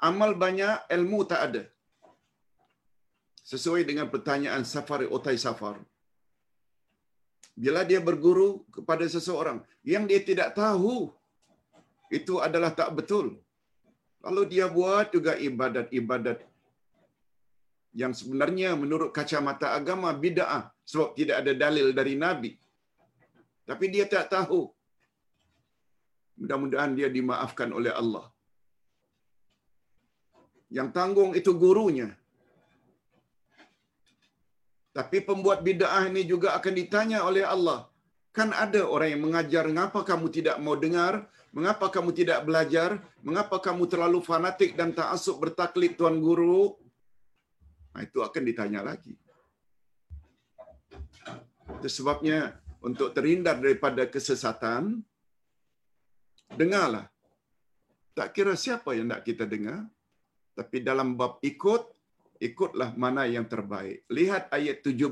Amal banyak, ilmu tak ada. Sesuai dengan pertanyaan Safari Otai Safar. Bila dia berguru kepada seseorang yang dia tidak tahu itu adalah tak betul. Lalu dia buat juga ibadat-ibadat yang sebenarnya menurut kacamata agama bid'ah sebab tidak ada dalil dari Nabi. Tapi dia tak tahu. Mudah-mudahan dia dimaafkan oleh Allah. Yang tanggung itu gurunya. Tapi pembuat bid'ah ini juga akan ditanya oleh Allah. Kan ada orang yang mengajar, mengapa kamu tidak mau dengar? Mengapa kamu tidak belajar? Mengapa kamu terlalu fanatik dan ta'asub bertaklid Tuan Guru? Nah, itu akan ditanya lagi. Itu sebabnya untuk terhindar daripada kesesatan, dengarlah. Tak kira siapa yang nak kita dengar, tapi dalam bab ikut, ikutlah mana yang terbaik. Lihat ayat 17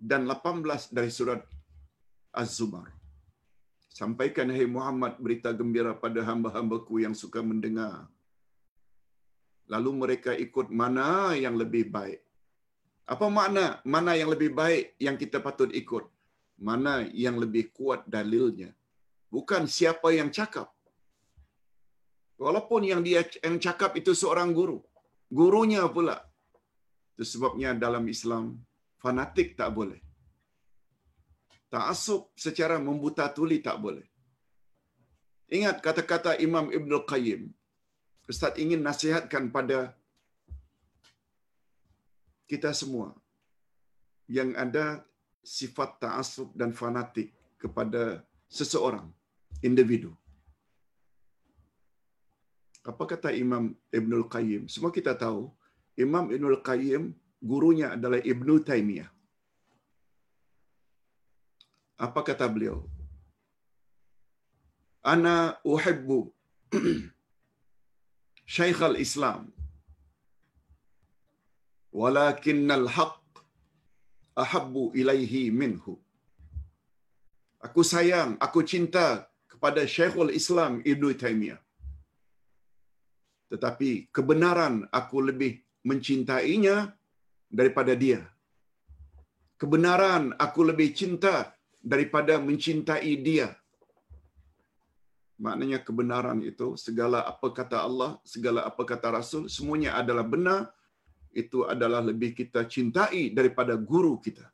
dan 18 dari surat Az-Zumar. Sampaikan hai Muhammad berita gembira pada hamba-hambaku yang suka mendengar. Lalu mereka ikut mana yang lebih baik. Apa makna mana yang lebih baik yang kita patut ikut? Mana yang lebih kuat dalilnya? Bukan siapa yang cakap. Walaupun yang dia yang cakap itu seorang guru. Gurunya pula. Itu sebabnya dalam Islam, fanatik tak boleh. Ta'asub secara membuta tuli tak boleh. Ingat kata-kata Imam Ibn Qayyim. Ustaz ingin nasihatkan pada kita semua yang ada sifat ta'asub dan fanatik kepada seseorang, individu. Apa kata Imam Ibn Qayyim? Semua kita tahu, Imam Ibn Qayyim gurunya adalah Ibn Taymiyah. Apa kata beliau? Ana uhibbu Syaikh al-Islam. Walakinnal haq ahabbu ilaihi minhu. Aku sayang, aku cinta kepada Syekhul Islam Ibn Taymiyah. Tetapi kebenaran aku lebih mencintainya daripada dia. Kebenaran aku lebih cinta daripada mencintai dia. Maknanya kebenaran itu segala apa kata Allah, segala apa kata Rasul, semuanya adalah benar. Itu adalah lebih kita cintai daripada guru kita.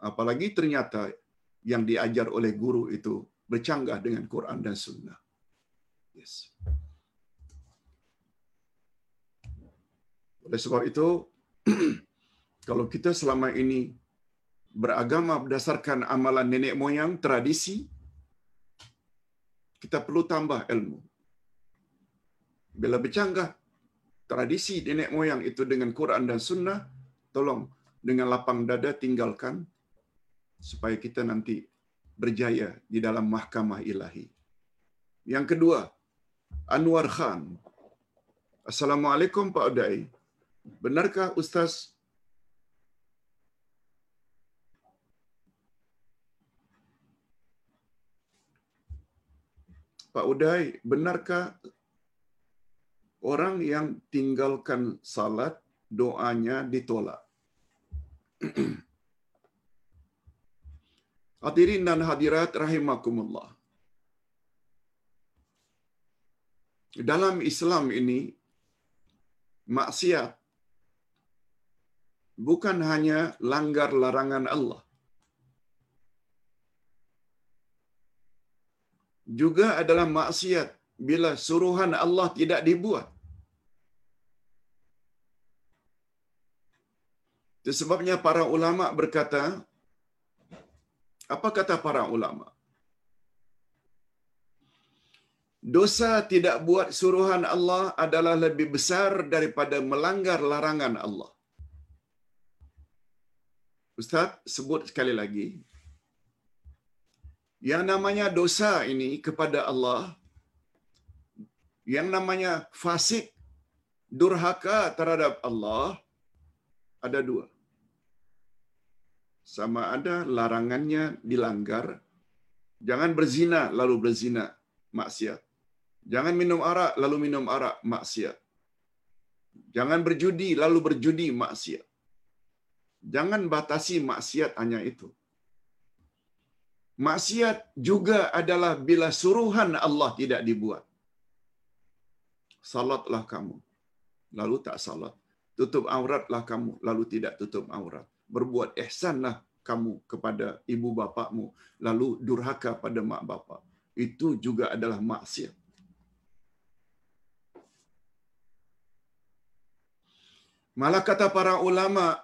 Apalagi ternyata yang diajar oleh guru itu bercanggah dengan Quran dan Sunnah. Yes. Oleh sebab itu, kalau kita selama ini beragama berdasarkan amalan nenek moyang, tradisi, kita perlu tambah ilmu. Bila bercanggah tradisi nenek moyang itu dengan Quran dan Sunnah, tolong dengan lapang dada tinggalkan supaya kita nanti berjaya di dalam mahkamah ilahi. Yang kedua, Anwar Khan. Assalamualaikum Pak Udai. Benarkah Ustaz Pak Uday, benarkah orang yang tinggalkan salat doanya ditolak? Hadirin dan hadirat rahimakumullah. Dalam Islam ini maksiat bukan hanya langgar larangan Allah. Juga adalah maksiat bila suruhan Allah tidak dibuat. Sebabnya para ulama berkata, apa kata para ulama? Dosa tidak buat suruhan Allah adalah lebih besar daripada melanggar larangan Allah. Ustaz sebut sekali lagi. Yang namanya dosa ini kepada Allah, yang namanya fasik, durhaka terhadap Allah, ada dua. Sama ada larangannya dilanggar, jangan berzina lalu berzina, maksiat. Jangan minum arak lalu minum arak, maksiat. Jangan berjudi lalu berjudi, maksiat. Jangan batasi maksiat hanya itu. Maksiat juga adalah bila suruhan Allah tidak dibuat. Salatlah kamu, lalu tak salat. Tutup auratlah kamu, lalu tidak tutup aurat. Berbuat ihsanlah kamu kepada ibu bapakmu, lalu durhaka pada mak bapak. Itu juga adalah maksiat. Malah kata para ulama,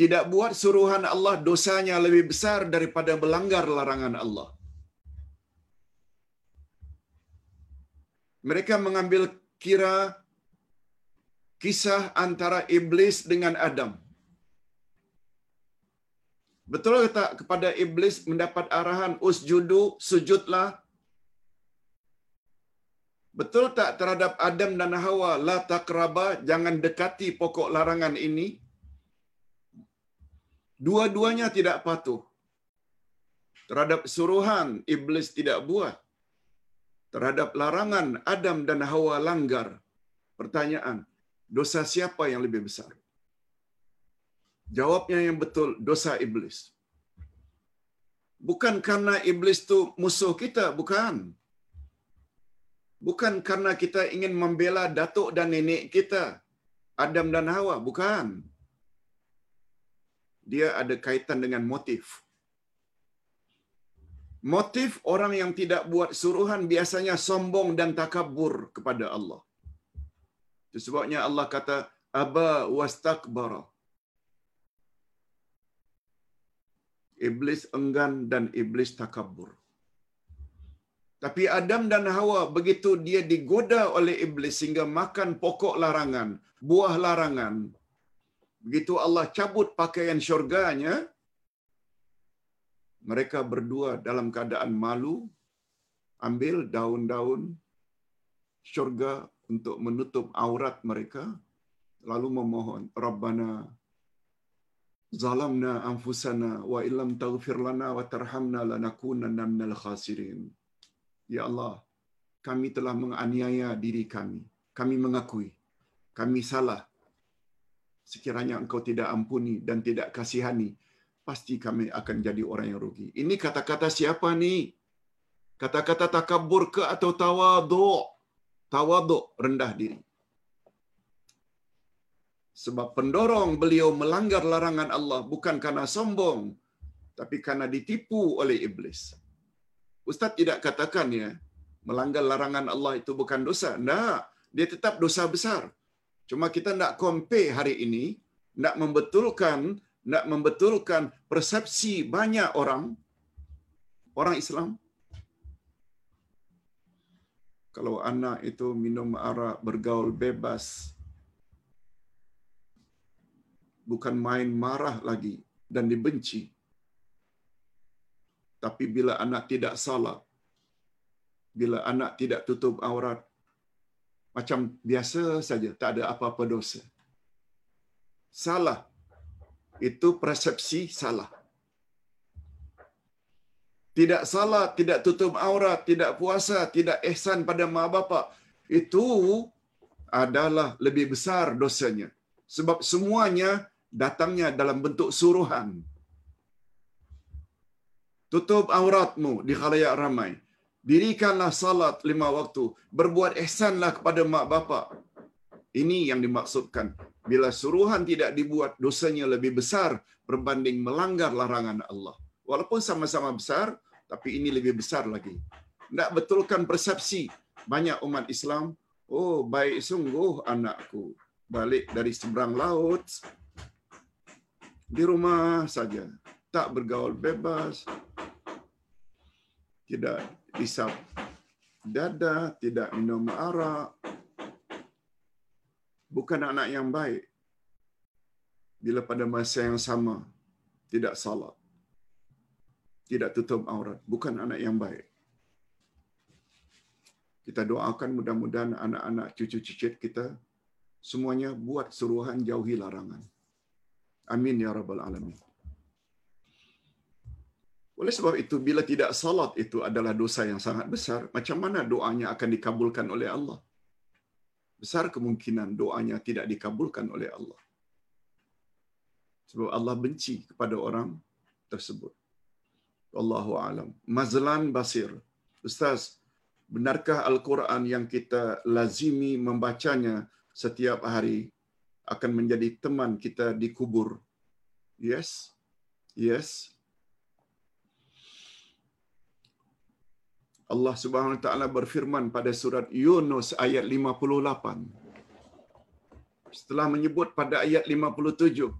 tidak buat suruhan Allah dosanya lebih besar daripada melanggar larangan Allah. Mereka mengambil kira kisah antara iblis dengan Adam. Betul tak kepada iblis mendapat arahan usjudu, sujudlah? Betul tak terhadap Adam dan Hawa, la takraba, jangan dekati pokok larangan ini? Dua-duanya tidak patuh. Terhadap suruhan, iblis tidak buat. Terhadap larangan, Adam dan Hawa langgar. Pertanyaan, dosa siapa yang lebih besar? Jawabnya yang betul, dosa iblis. Bukan karena iblis itu musuh kita, bukan. Bukan karena kita ingin membela datuk dan nenek kita, Adam dan Hawa, bukan. Dia ada kaitan dengan motif. Motif orang yang tidak buat suruhan biasanya sombong dan takabur kepada Allah. Sebabnya Allah kata, Aba wastakbara. Iblis enggan dan iblis takabur. Tapi Adam dan Hawa begitu dia digoda oleh iblis sehingga makan pokok larangan, buah larangan. Begitu Allah cabut pakaian syurganya, mereka berdua dalam keadaan malu, ambil daun-daun syurga untuk menutup aurat mereka, lalu memohon, Rabbana zalamna anfusana wa illam taghfir lana wa tarhamna lanakunanna minal khasirin. Ya Allah, kami telah menganiaya diri kami. Kami mengakui kami salah. Sekiranya engkau tidak ampuni dan tidak kasihani, pasti kami akan jadi orang yang rugi. Ini kata-kata siapa ni? Kata-kata takabur ke atau tawaduk? Tawaduk, rendah diri. Sebab pendorong beliau melanggar larangan Allah bukan karena sombong, tapi karena ditipu oleh iblis. Ustaz tidak katakan ya, melanggar larangan Allah itu bukan dosa. Tidak, dia tetap dosa besar. Cuma kita nak compare hari ini, nak membetulkan, nak membetulkan persepsi banyak orang, orang Islam. Kalau anak itu minum arak, bergaul bebas, bukan main marah lagi dan dibenci. Tapi bila anak tidak salat, bila anak tidak tutup aurat, macam biasa saja, tak ada apa-apa dosa. Salah. Itu persepsi salah. Tidak salah, tidak tutup aurat, tidak puasa, tidak ihsan pada mak bapak. Itu adalah lebih besar dosanya. Sebab semuanya datangnya dalam bentuk suruhan. Tutup auratmu di khalayak ramai. Dirikanlah salat lima waktu. Berbuat ihsanlah kepada mak bapak. Ini yang dimaksudkan. Bila suruhan tidak dibuat, dosanya lebih besar berbanding melanggar larangan Allah. Walaupun sama-sama besar, tapi ini lebih besar lagi. Tidak betulkan persepsi banyak umat Islam, oh baik sungguh anakku, balik dari seberang laut, di rumah saja, tak bergaul bebas, tidak isap dada, tidak minum arak, bukan anak yang baik. Bila pada masa yang sama tidak salat, tidak tutup aurat, bukan anak yang baik. Kita doakan mudah-mudahan anak-anak cucu-cucu kita semuanya buat suruhan jauhi larangan. Amin ya rabbal alamin. Oleh sebab itu, bila tidak salat itu adalah dosa yang sangat besar, macam mana doanya akan dikabulkan oleh Allah? Besar kemungkinan doanya tidak dikabulkan oleh Allah. Sebab Allah benci kepada orang tersebut. Wallahu alam. Mazlan Basir. Ustaz, benarkah Al-Quran yang kita lazimi membacanya setiap hari akan menjadi teman kita di kubur? Yes. Yes. Allah Subhanahu wa taala berfirman pada surat Yunus ayat 58. Setelah menyebut pada ayat 57,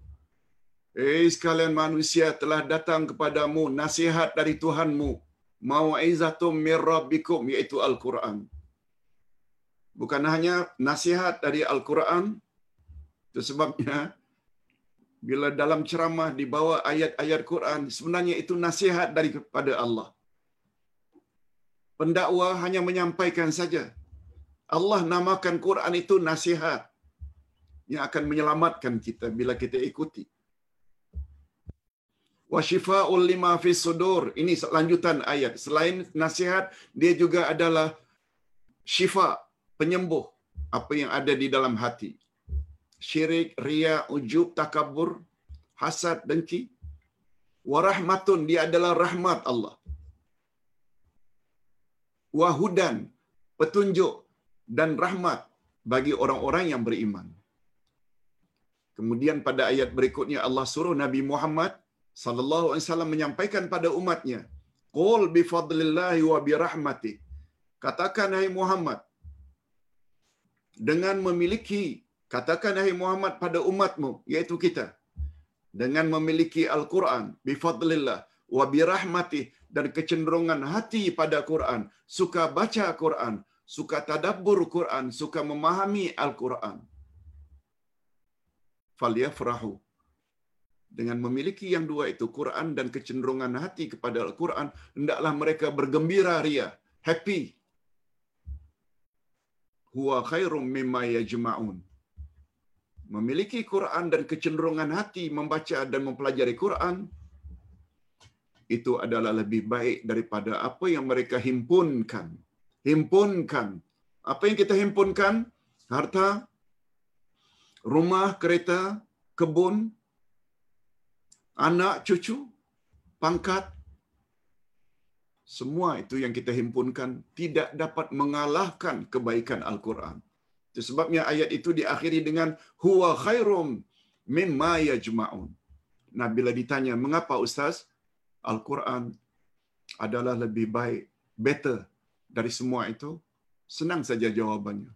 "Eh sekalian manusia telah datang kepadamu nasihat dari Tuhanmu, mau'izatum mir rabbikum yaitu Al-Quran." Bukan hanya nasihat dari Al-Quran, itu sebabnya bila dalam ceramah dibawa ayat-ayat Quran, sebenarnya itu nasihat daripada Allah pendakwa hanya menyampaikan saja. Allah namakan Quran itu nasihat yang akan menyelamatkan kita bila kita ikuti. Wa shifa'ul lima fi sudur. Ini lanjutan ayat. Selain nasihat, dia juga adalah syifa, penyembuh apa yang ada di dalam hati. Syirik, ria, ujub, takabur, hasad, dengki. Warahmatun, dia adalah rahmat Allah wahudan petunjuk dan rahmat bagi orang-orang yang beriman. Kemudian pada ayat berikutnya Allah suruh Nabi Muhammad sallallahu alaihi wasallam menyampaikan pada umatnya, "Qul bi fadlillahi wa bi rahmati." Katakan hai Muhammad dengan memiliki katakan hai Muhammad pada umatmu yaitu kita dengan memiliki Al-Quran bi fadlillah wa bi rahmati dan kecenderungan hati pada Quran, suka baca Quran, suka tadabbur Quran, suka memahami Al-Quran. Falyafrahu. Dengan memiliki yang dua itu, Quran dan kecenderungan hati kepada Al-Quran, hendaklah mereka bergembira ria, happy. Huwa khairum mimma yajma'un. Memiliki Quran dan kecenderungan hati membaca dan mempelajari Quran, itu adalah lebih baik daripada apa yang mereka himpunkan. Himpunkan. Apa yang kita himpunkan? Harta, rumah, kereta, kebun, anak, cucu, pangkat. Semua itu yang kita himpunkan tidak dapat mengalahkan kebaikan Al-Quran. Itu sebabnya ayat itu diakhiri dengan huwa khairum mimma yajma'un. Nah, bila ditanya, mengapa Ustaz? Al-Quran adalah lebih baik, better dari semua itu, senang saja jawabannya.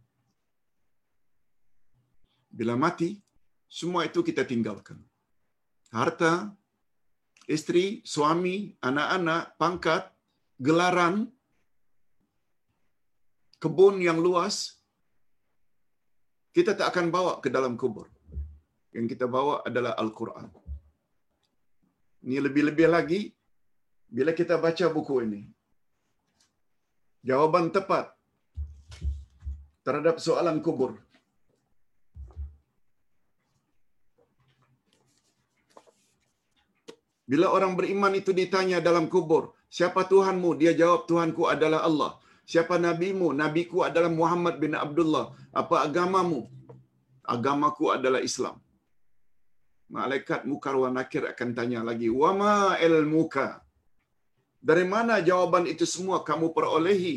Bila mati, semua itu kita tinggalkan. Harta, istri, suami, anak-anak, pangkat, gelaran, kebun yang luas, kita tak akan bawa ke dalam kubur. Yang kita bawa adalah Al-Quran. Ini lebih-lebih lagi, bila kita baca buku ini. Jawaban tepat terhadap soalan kubur. Bila orang beriman itu ditanya dalam kubur, siapa Tuhanmu? Dia jawab, Tuhanku adalah Allah. Siapa Nabimu? Nabiku adalah Muhammad bin Abdullah. Apa agamamu? Agamaku adalah Islam. Malaikat mukar wa nakir akan tanya lagi, Wama ilmuka? Dari mana jawaban itu semua kamu perolehi?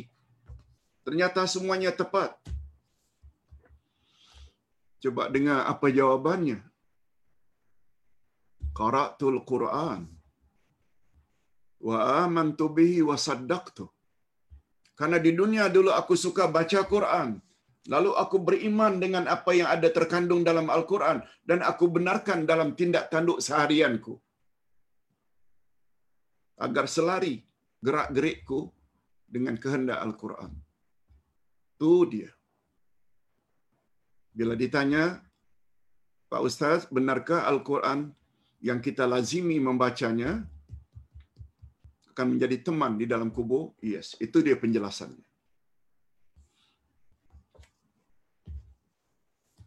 Ternyata semuanya tepat. Coba dengar apa jawabannya. Qara'tul Quran wa amantu bihi wa saddaqtu. Karena di dunia dulu aku suka baca Quran. Lalu aku beriman dengan apa yang ada terkandung dalam Al-Quran dan aku benarkan dalam tindak tanduk seharianku. Agar selari gerak-gerikku dengan kehendak Al-Quran. Itu dia. Bila ditanya, Pak Ustaz, benarkah Al-Quran yang kita lazimi membacanya akan menjadi teman di dalam kubur? Yes, itu dia penjelasannya.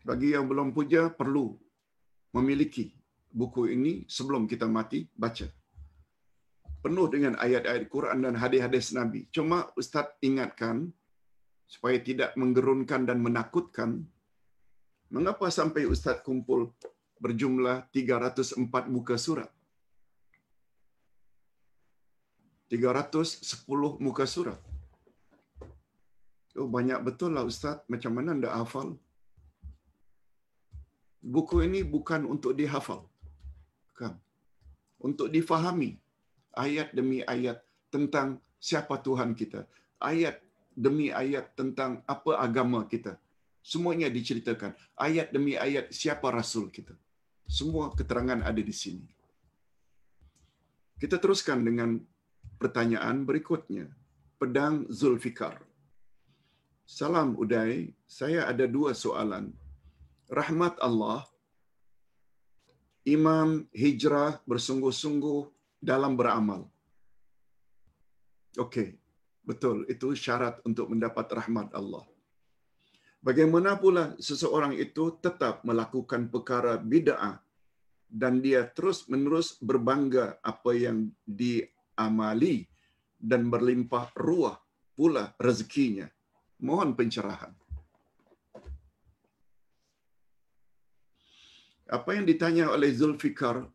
Bagi yang belum puja, perlu memiliki buku ini sebelum kita mati, baca. Penuh dengan ayat-ayat Quran dan hadis-hadis Nabi. Cuma Ustaz ingatkan, supaya tidak menggerunkan dan menakutkan, mengapa sampai Ustaz kumpul berjumlah 304 muka surat? 310 muka surat. Oh, banyak betul lah Ustaz. Macam mana anda hafal? Buku ini bukan untuk dihafal. Bukan. Untuk difahami. Ayat demi ayat tentang siapa Tuhan kita. Ayat demi ayat tentang apa agama kita. Semuanya diceritakan. Ayat demi ayat siapa Rasul kita. Semua keterangan ada di sini. Kita teruskan dengan pertanyaan berikutnya. Pedang Zulfikar. Salam Uday, saya ada dua soalan. Rahmat Allah, imam hijrah bersungguh-sungguh dalam beramal. Okey, betul. Itu syarat untuk mendapat rahmat Allah. Bagaimana pula seseorang itu tetap melakukan perkara bid'ah dan dia terus-menerus berbangga apa yang di amali dan berlimpah ruah pula rezekinya. Mohon pencerahan. Apa yang ditanya oleh Zulfikar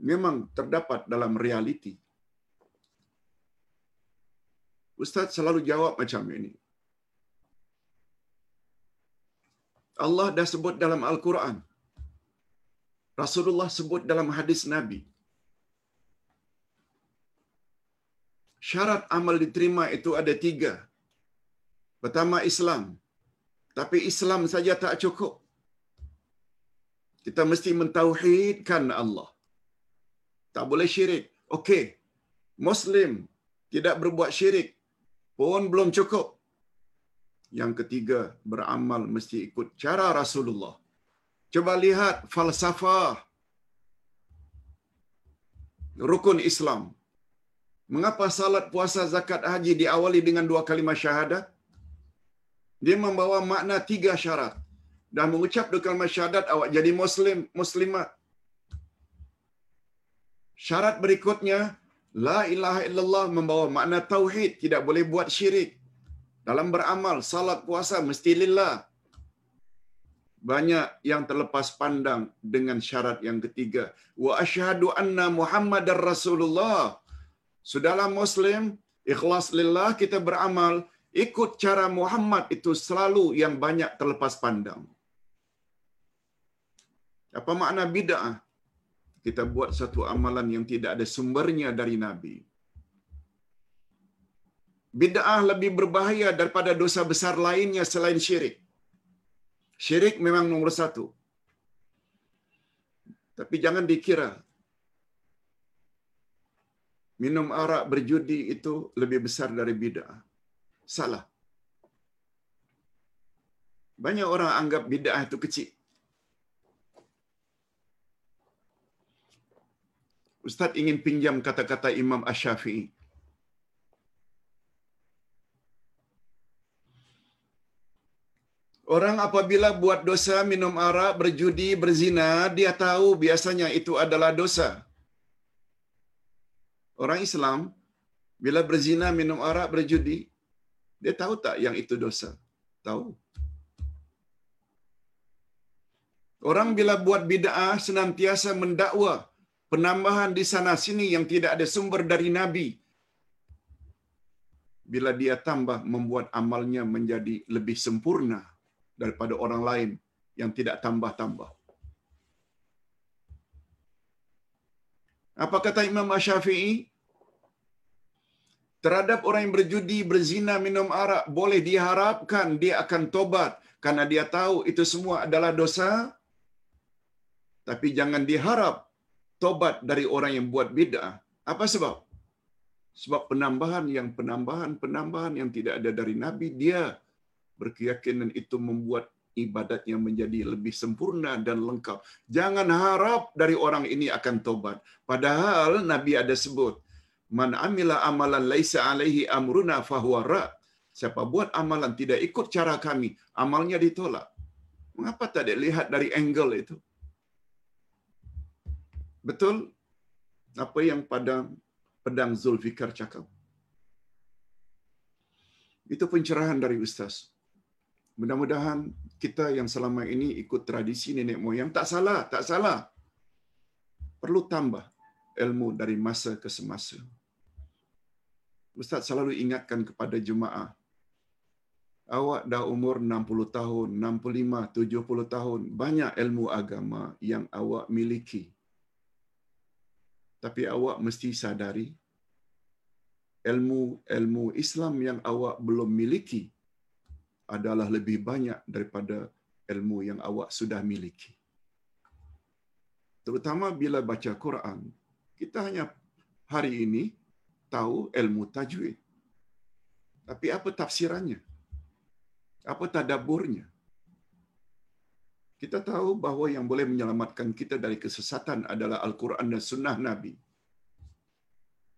memang terdapat dalam realiti. Ustaz selalu jawab macam ini. Allah dah sebut dalam Al-Quran. Rasulullah sebut dalam hadis Nabi. syarat amal diterima itu ada tiga. Pertama Islam. Tapi Islam saja tak cukup. Kita mesti mentauhidkan Allah. Tak boleh syirik. Okey. Muslim tidak berbuat syirik pun belum cukup. Yang ketiga, beramal mesti ikut cara Rasulullah. Coba lihat falsafah rukun Islam. Mengapa salat, puasa, zakat, haji diawali dengan dua kalimat syahadat? Dia membawa makna tiga syarat. Dan mengucap dua kalimat syahadat, awak jadi muslim, muslimat. Syarat berikutnya, La ilaha illallah membawa makna tauhid, tidak boleh buat syirik. Dalam beramal, salat, puasa, mesti lillah. Banyak yang terlepas pandang dengan syarat yang ketiga. Wa ashadu anna Muhammadar Rasulullah. Sudahlah Muslim, ikhlas lillah kita beramal, ikut cara Muhammad itu selalu yang banyak terlepas pandang. Apa makna bid'ah? Kita buat satu amalan yang tidak ada sumbernya dari Nabi. Bid'ah lebih berbahaya daripada dosa besar lainnya selain syirik. Syirik memang nomor satu. Tapi jangan dikira minum arak berjudi itu lebih besar dari bid'ah. Salah. Banyak orang anggap bid'ah itu kecil. Ustaz ingin pinjam kata-kata Imam Ash-Syafi'i. Orang apabila buat dosa minum arak, berjudi, berzina, dia tahu biasanya itu adalah dosa. Orang Islam bila berzina, minum arak, berjudi, dia tahu tak yang itu dosa? Tahu. Orang bila buat bid'ah senantiasa mendakwa penambahan di sana sini yang tidak ada sumber dari Nabi. Bila dia tambah membuat amalnya menjadi lebih sempurna daripada orang lain, yang tidak tambah-tambah. Apa kata Imam Syafi'i? Terhadap orang yang berjudi, berzina, minum arak, boleh diharapkan dia akan tobat karena dia tahu itu semua adalah dosa. Tapi jangan diharap tobat dari orang yang buat bid'ah. Apa sebab? Sebab penambahan yang penambahan-penambahan yang tidak ada dari Nabi, dia berkeyakinan itu membuat ibadatnya menjadi lebih sempurna dan lengkap. Jangan harap dari orang ini akan tobat. Padahal Nabi ada sebut, Man amila amalan laisa alaihi amruna fahuwa ra. Siapa buat amalan tidak ikut cara kami, amalnya ditolak. Mengapa tak lihat dari angle itu? Betul apa yang pada pedang Zulfikar cakap. Itu pencerahan dari Ustaz. Mudah-mudahan kita yang selama ini ikut tradisi nenek moyang tak salah, tak salah. Perlu tambah ilmu dari masa ke semasa. Ustaz selalu ingatkan kepada jemaah. Awak dah umur 60 tahun, 65, 70 tahun. Banyak ilmu agama yang awak miliki. Tapi awak mesti sadari ilmu-ilmu Islam yang awak belum miliki adalah lebih banyak daripada ilmu yang awak sudah miliki. Terutama bila baca Quran, kita hanya hari ini tahu ilmu tajwid. Tapi apa tafsirannya? Apa tadaburnya? Kita tahu bahawa yang boleh menyelamatkan kita dari kesesatan adalah Al-Quran dan Sunnah Nabi.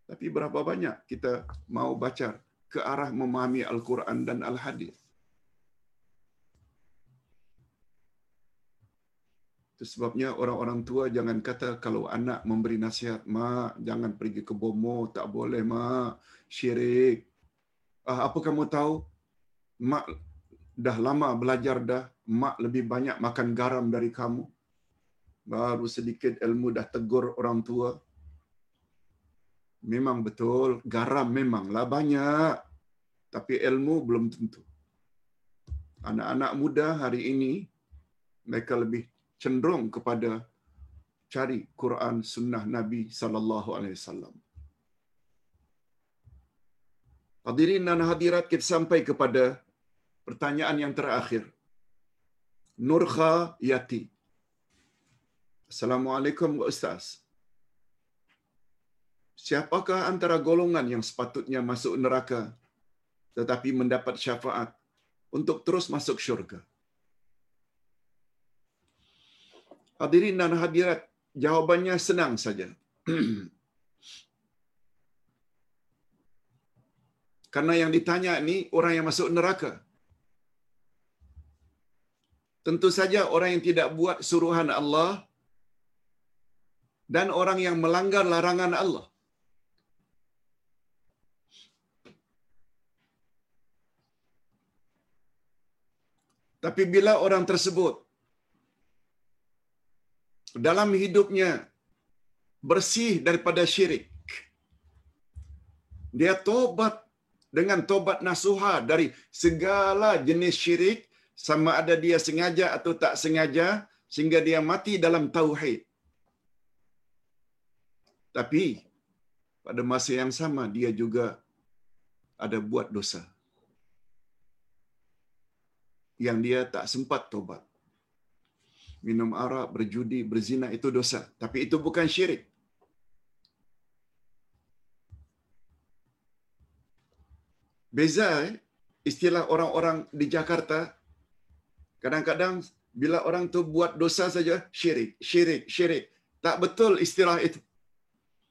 Tapi berapa banyak kita mau baca ke arah memahami Al-Quran dan Al-Hadis? Itu sebabnya orang-orang tua jangan kata kalau anak memberi nasihat, mak jangan pergi ke bomo, tak boleh mak, syirik. Ah, apa kamu tahu? Mak dah lama belajar dah, mak lebih banyak makan garam dari kamu. Baru sedikit ilmu dah tegur orang tua. Memang betul, garam memanglah banyak. Tapi ilmu belum tentu. Anak-anak muda hari ini, mereka lebih cenderung kepada cari Quran sunnah Nabi sallallahu alaihi wasallam. Hadirin dan hadirat kita sampai kepada pertanyaan yang terakhir. Nurkha Yati. Assalamualaikum Ustaz. Siapakah antara golongan yang sepatutnya masuk neraka tetapi mendapat syafaat untuk terus masuk syurga? Hadirin dan hadirat, jawabannya senang saja. Karena yang ditanya ini orang yang masuk neraka. Tentu saja orang yang tidak buat suruhan Allah dan orang yang melanggar larangan Allah. Tapi bila orang tersebut dalam hidupnya bersih daripada syirik. Dia tobat dengan tobat nasuha dari segala jenis syirik sama ada dia sengaja atau tak sengaja sehingga dia mati dalam tauhid. Tapi pada masa yang sama dia juga ada buat dosa. Yang dia tak sempat tobat minum arak, berjudi, berzina itu dosa. Tapi itu bukan syirik. Beza eh? istilah orang-orang di Jakarta, kadang-kadang bila orang tu buat dosa saja, syirik, syirik, syirik. Tak betul istilah itu.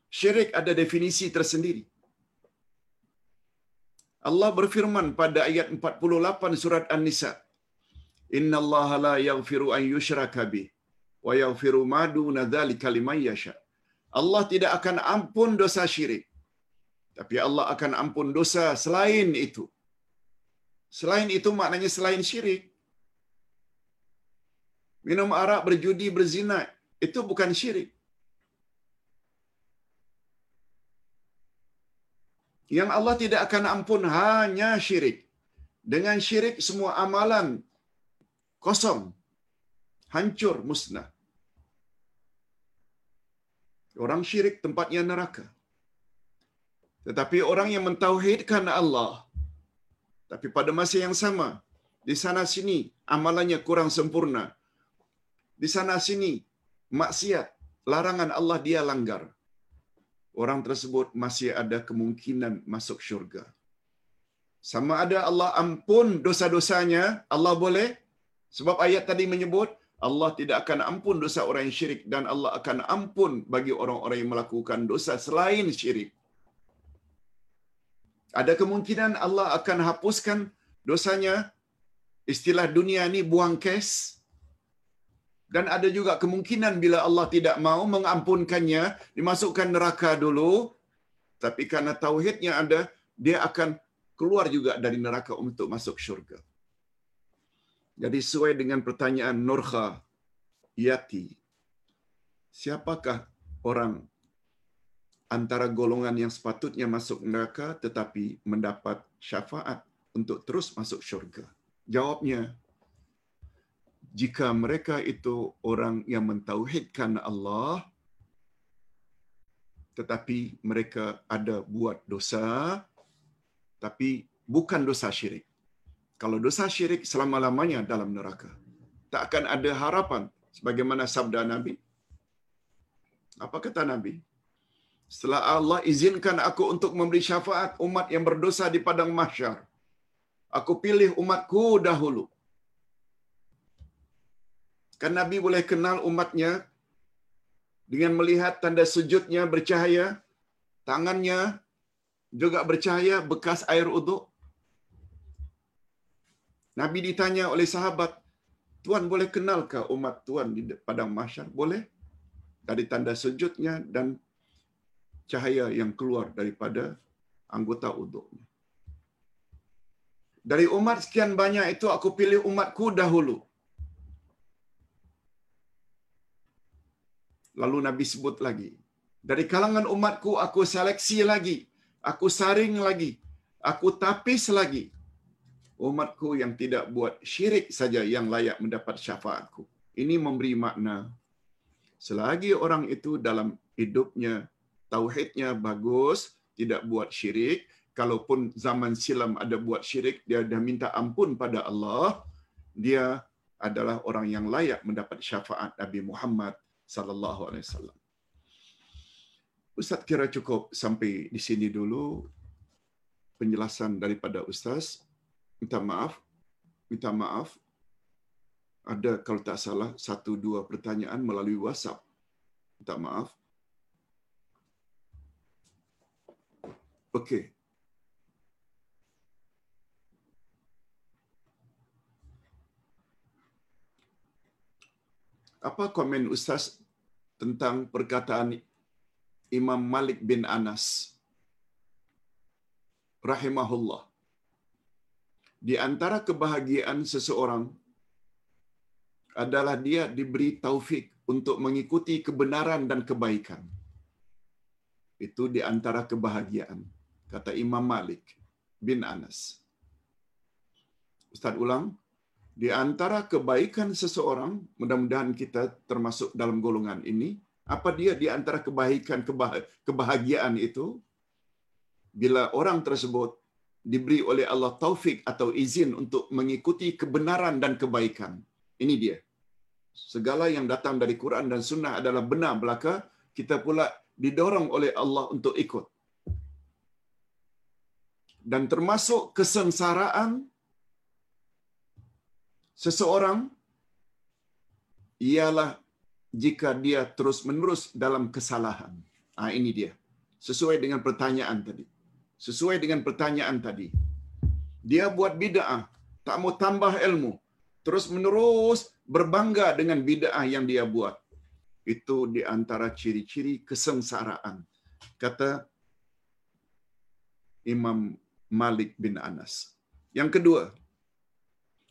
Syirik ada definisi tersendiri. Allah berfirman pada ayat 48 surat An-Nisa. Inna Allah la yaghfiru an yushraka bih wa yaghfiru ma duna dzalika liman yasha. Allah tidak akan ampun dosa syirik. Tapi Allah akan ampun dosa selain itu. Selain itu maknanya selain syirik. Minum arak, berjudi, berzina, itu bukan syirik. Yang Allah tidak akan ampun hanya syirik. Dengan syirik semua amalan kosong. hancur musnah. Orang syirik tempatnya neraka. Tetapi orang yang mentauhidkan Allah, tapi pada masa yang sama, di sana sini amalannya kurang sempurna. Di sana sini maksiat, larangan Allah dia langgar. Orang tersebut masih ada kemungkinan masuk syurga. Sama ada Allah ampun dosa-dosanya, Allah boleh. Sebab ayat tadi menyebut, Allah tidak akan ampun dosa orang yang syirik dan Allah akan ampun bagi orang-orang yang melakukan dosa selain syirik. Ada kemungkinan Allah akan hapuskan dosanya. Istilah dunia ni buang kes. Dan ada juga kemungkinan bila Allah tidak mau mengampunkannya, dimasukkan neraka dulu. Tapi karena tauhidnya ada, dia akan keluar juga dari neraka untuk masuk syurga. Jadi sesuai dengan pertanyaan Nurkha Yati, siapakah orang antara golongan yang sepatutnya masuk neraka tetapi mendapat syafaat untuk terus masuk syurga? Jawabnya, jika mereka itu orang yang mentauhidkan Allah, tetapi mereka ada buat dosa, tapi bukan dosa syirik. Kalau dosa syirik selama-lamanya dalam neraka. Tak akan ada harapan sebagaimana sabda Nabi. Apa kata Nabi? Setelah Allah izinkan aku untuk memberi syafaat umat yang berdosa di padang mahsyar. Aku pilih umatku dahulu. Kan Nabi boleh kenal umatnya dengan melihat tanda sujudnya bercahaya, tangannya juga bercahaya bekas air uduk. Nabi ditanya oleh sahabat, Tuan boleh kenalkah umat Tuan di padang mahsyar? Boleh. Dari tanda sujudnya dan cahaya yang keluar daripada anggota uduknya. Dari umat sekian banyak itu aku pilih umatku dahulu. Lalu Nabi sebut lagi. Dari kalangan umatku aku seleksi lagi. Aku saring lagi. Aku tapis lagi. Umatku yang tidak buat syirik saja yang layak mendapat syafaatku. Ini memberi makna. Selagi orang itu dalam hidupnya, tauhidnya bagus, tidak buat syirik, kalaupun zaman silam ada buat syirik, dia dah minta ampun pada Allah, dia adalah orang yang layak mendapat syafaat Nabi Muhammad sallallahu alaihi wasallam. Ustaz kira cukup sampai di sini dulu penjelasan daripada ustaz. Minta maaf. Minta maaf. Ada kalau tak salah satu dua pertanyaan melalui WhatsApp. Minta maaf. Okey. Apa komen Ustaz tentang perkataan Imam Malik bin Anas rahimahullah di antara kebahagiaan seseorang adalah dia diberi taufik untuk mengikuti kebenaran dan kebaikan. Itu di antara kebahagiaan, kata Imam Malik bin Anas. Ustaz ulang, di antara kebaikan seseorang, mudah-mudahan kita termasuk dalam golongan ini, apa dia di antara kebaikan kebahagiaan itu? Bila orang tersebut diberi oleh Allah taufik atau izin untuk mengikuti kebenaran dan kebaikan. Ini dia. Segala yang datang dari Quran dan Sunnah adalah benar belaka, kita pula didorong oleh Allah untuk ikut. Dan termasuk kesengsaraan seseorang ialah jika dia terus-menerus dalam kesalahan. Ah ini dia. Sesuai dengan pertanyaan tadi. Sesuai dengan pertanyaan tadi. Dia buat bid'ah, tak mau tambah ilmu. Terus-menerus berbangga dengan bid'ah yang dia buat. Itu di antara ciri-ciri kesengsaraan. Kata Imam Malik bin Anas. Yang kedua,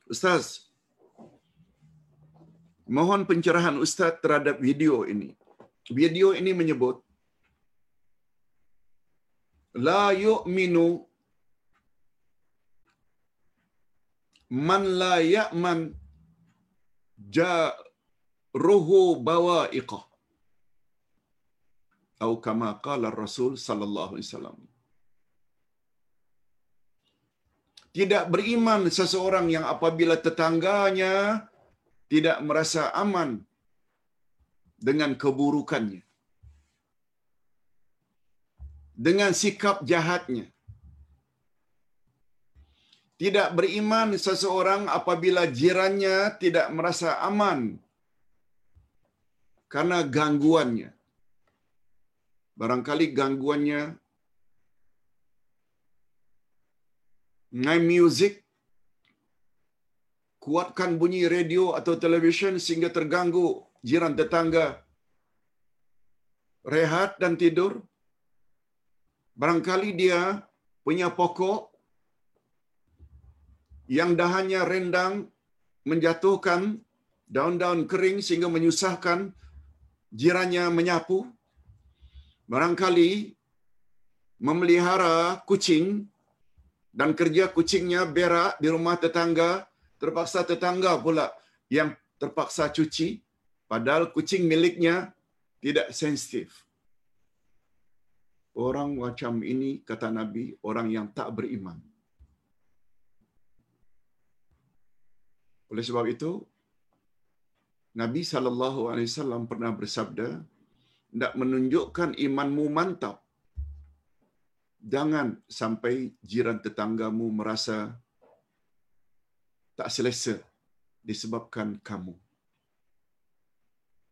Ustaz, mohon pencerahan Ustaz terhadap video ini. Video ini menyebut la yu'minu man la ya'man ja ruhu bawa'iqah. Atau kama qala Rasul sallallahu alaihi wasallam. Tidak beriman seseorang yang apabila tetangganya tidak merasa aman dengan keburukannya. Dengan sikap jahatnya. Tidak beriman seseorang apabila jirannya tidak merasa aman karena gangguannya. Barangkali gangguannya ngai music, kuatkan bunyi radio atau televisyen sehingga terganggu jiran tetangga, rehat dan tidur. Barangkali dia punya pokok yang dahannya rendang menjatuhkan daun-daun kering sehingga menyusahkan jirannya menyapu. Barangkali memelihara kucing dan kerja kucingnya berak di rumah tetangga, terpaksa tetangga pula yang terpaksa cuci, padahal kucing miliknya tidak sensitif. Orang macam ini, kata Nabi, orang yang tak beriman. Oleh sebab itu, Nabi sallallahu alaihi wasallam pernah bersabda, "Tidak menunjukkan imanmu mantap. Jangan sampai jiran tetanggamu merasa tak selesa disebabkan kamu."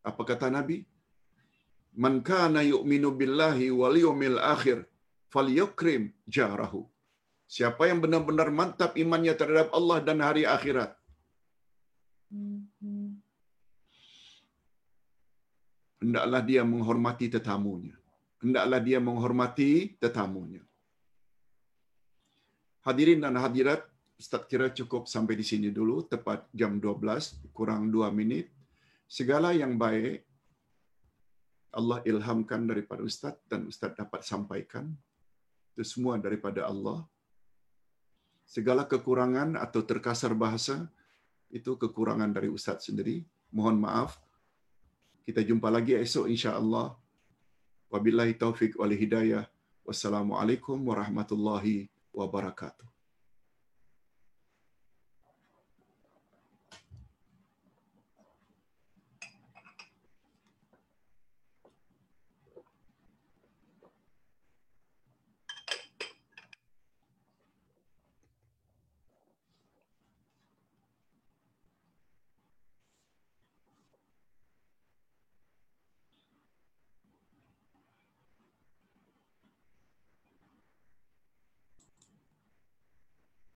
Apa kata Nabi? Man kana yu'minu billahi wal yawmil akhir falyukrim jarahu. Siapa yang benar-benar mantap imannya terhadap Allah dan hari akhirat, hendaklah dia menghormati tetamunya. Hendaklah dia menghormati tetamunya. Hadirin dan hadirat, Ustaz kira cukup sampai di sini dulu, tepat jam 12, kurang 2 minit. Segala yang baik, Allah ilhamkan daripada Ustaz dan Ustaz dapat sampaikan. Itu semua daripada Allah. Segala kekurangan atau terkasar bahasa, itu kekurangan dari Ustaz sendiri. Mohon maaf. Kita jumpa lagi esok insya-Allah. Wabillahi taufik wal hidayah. Wassalamualaikum warahmatullahi wabarakatuh.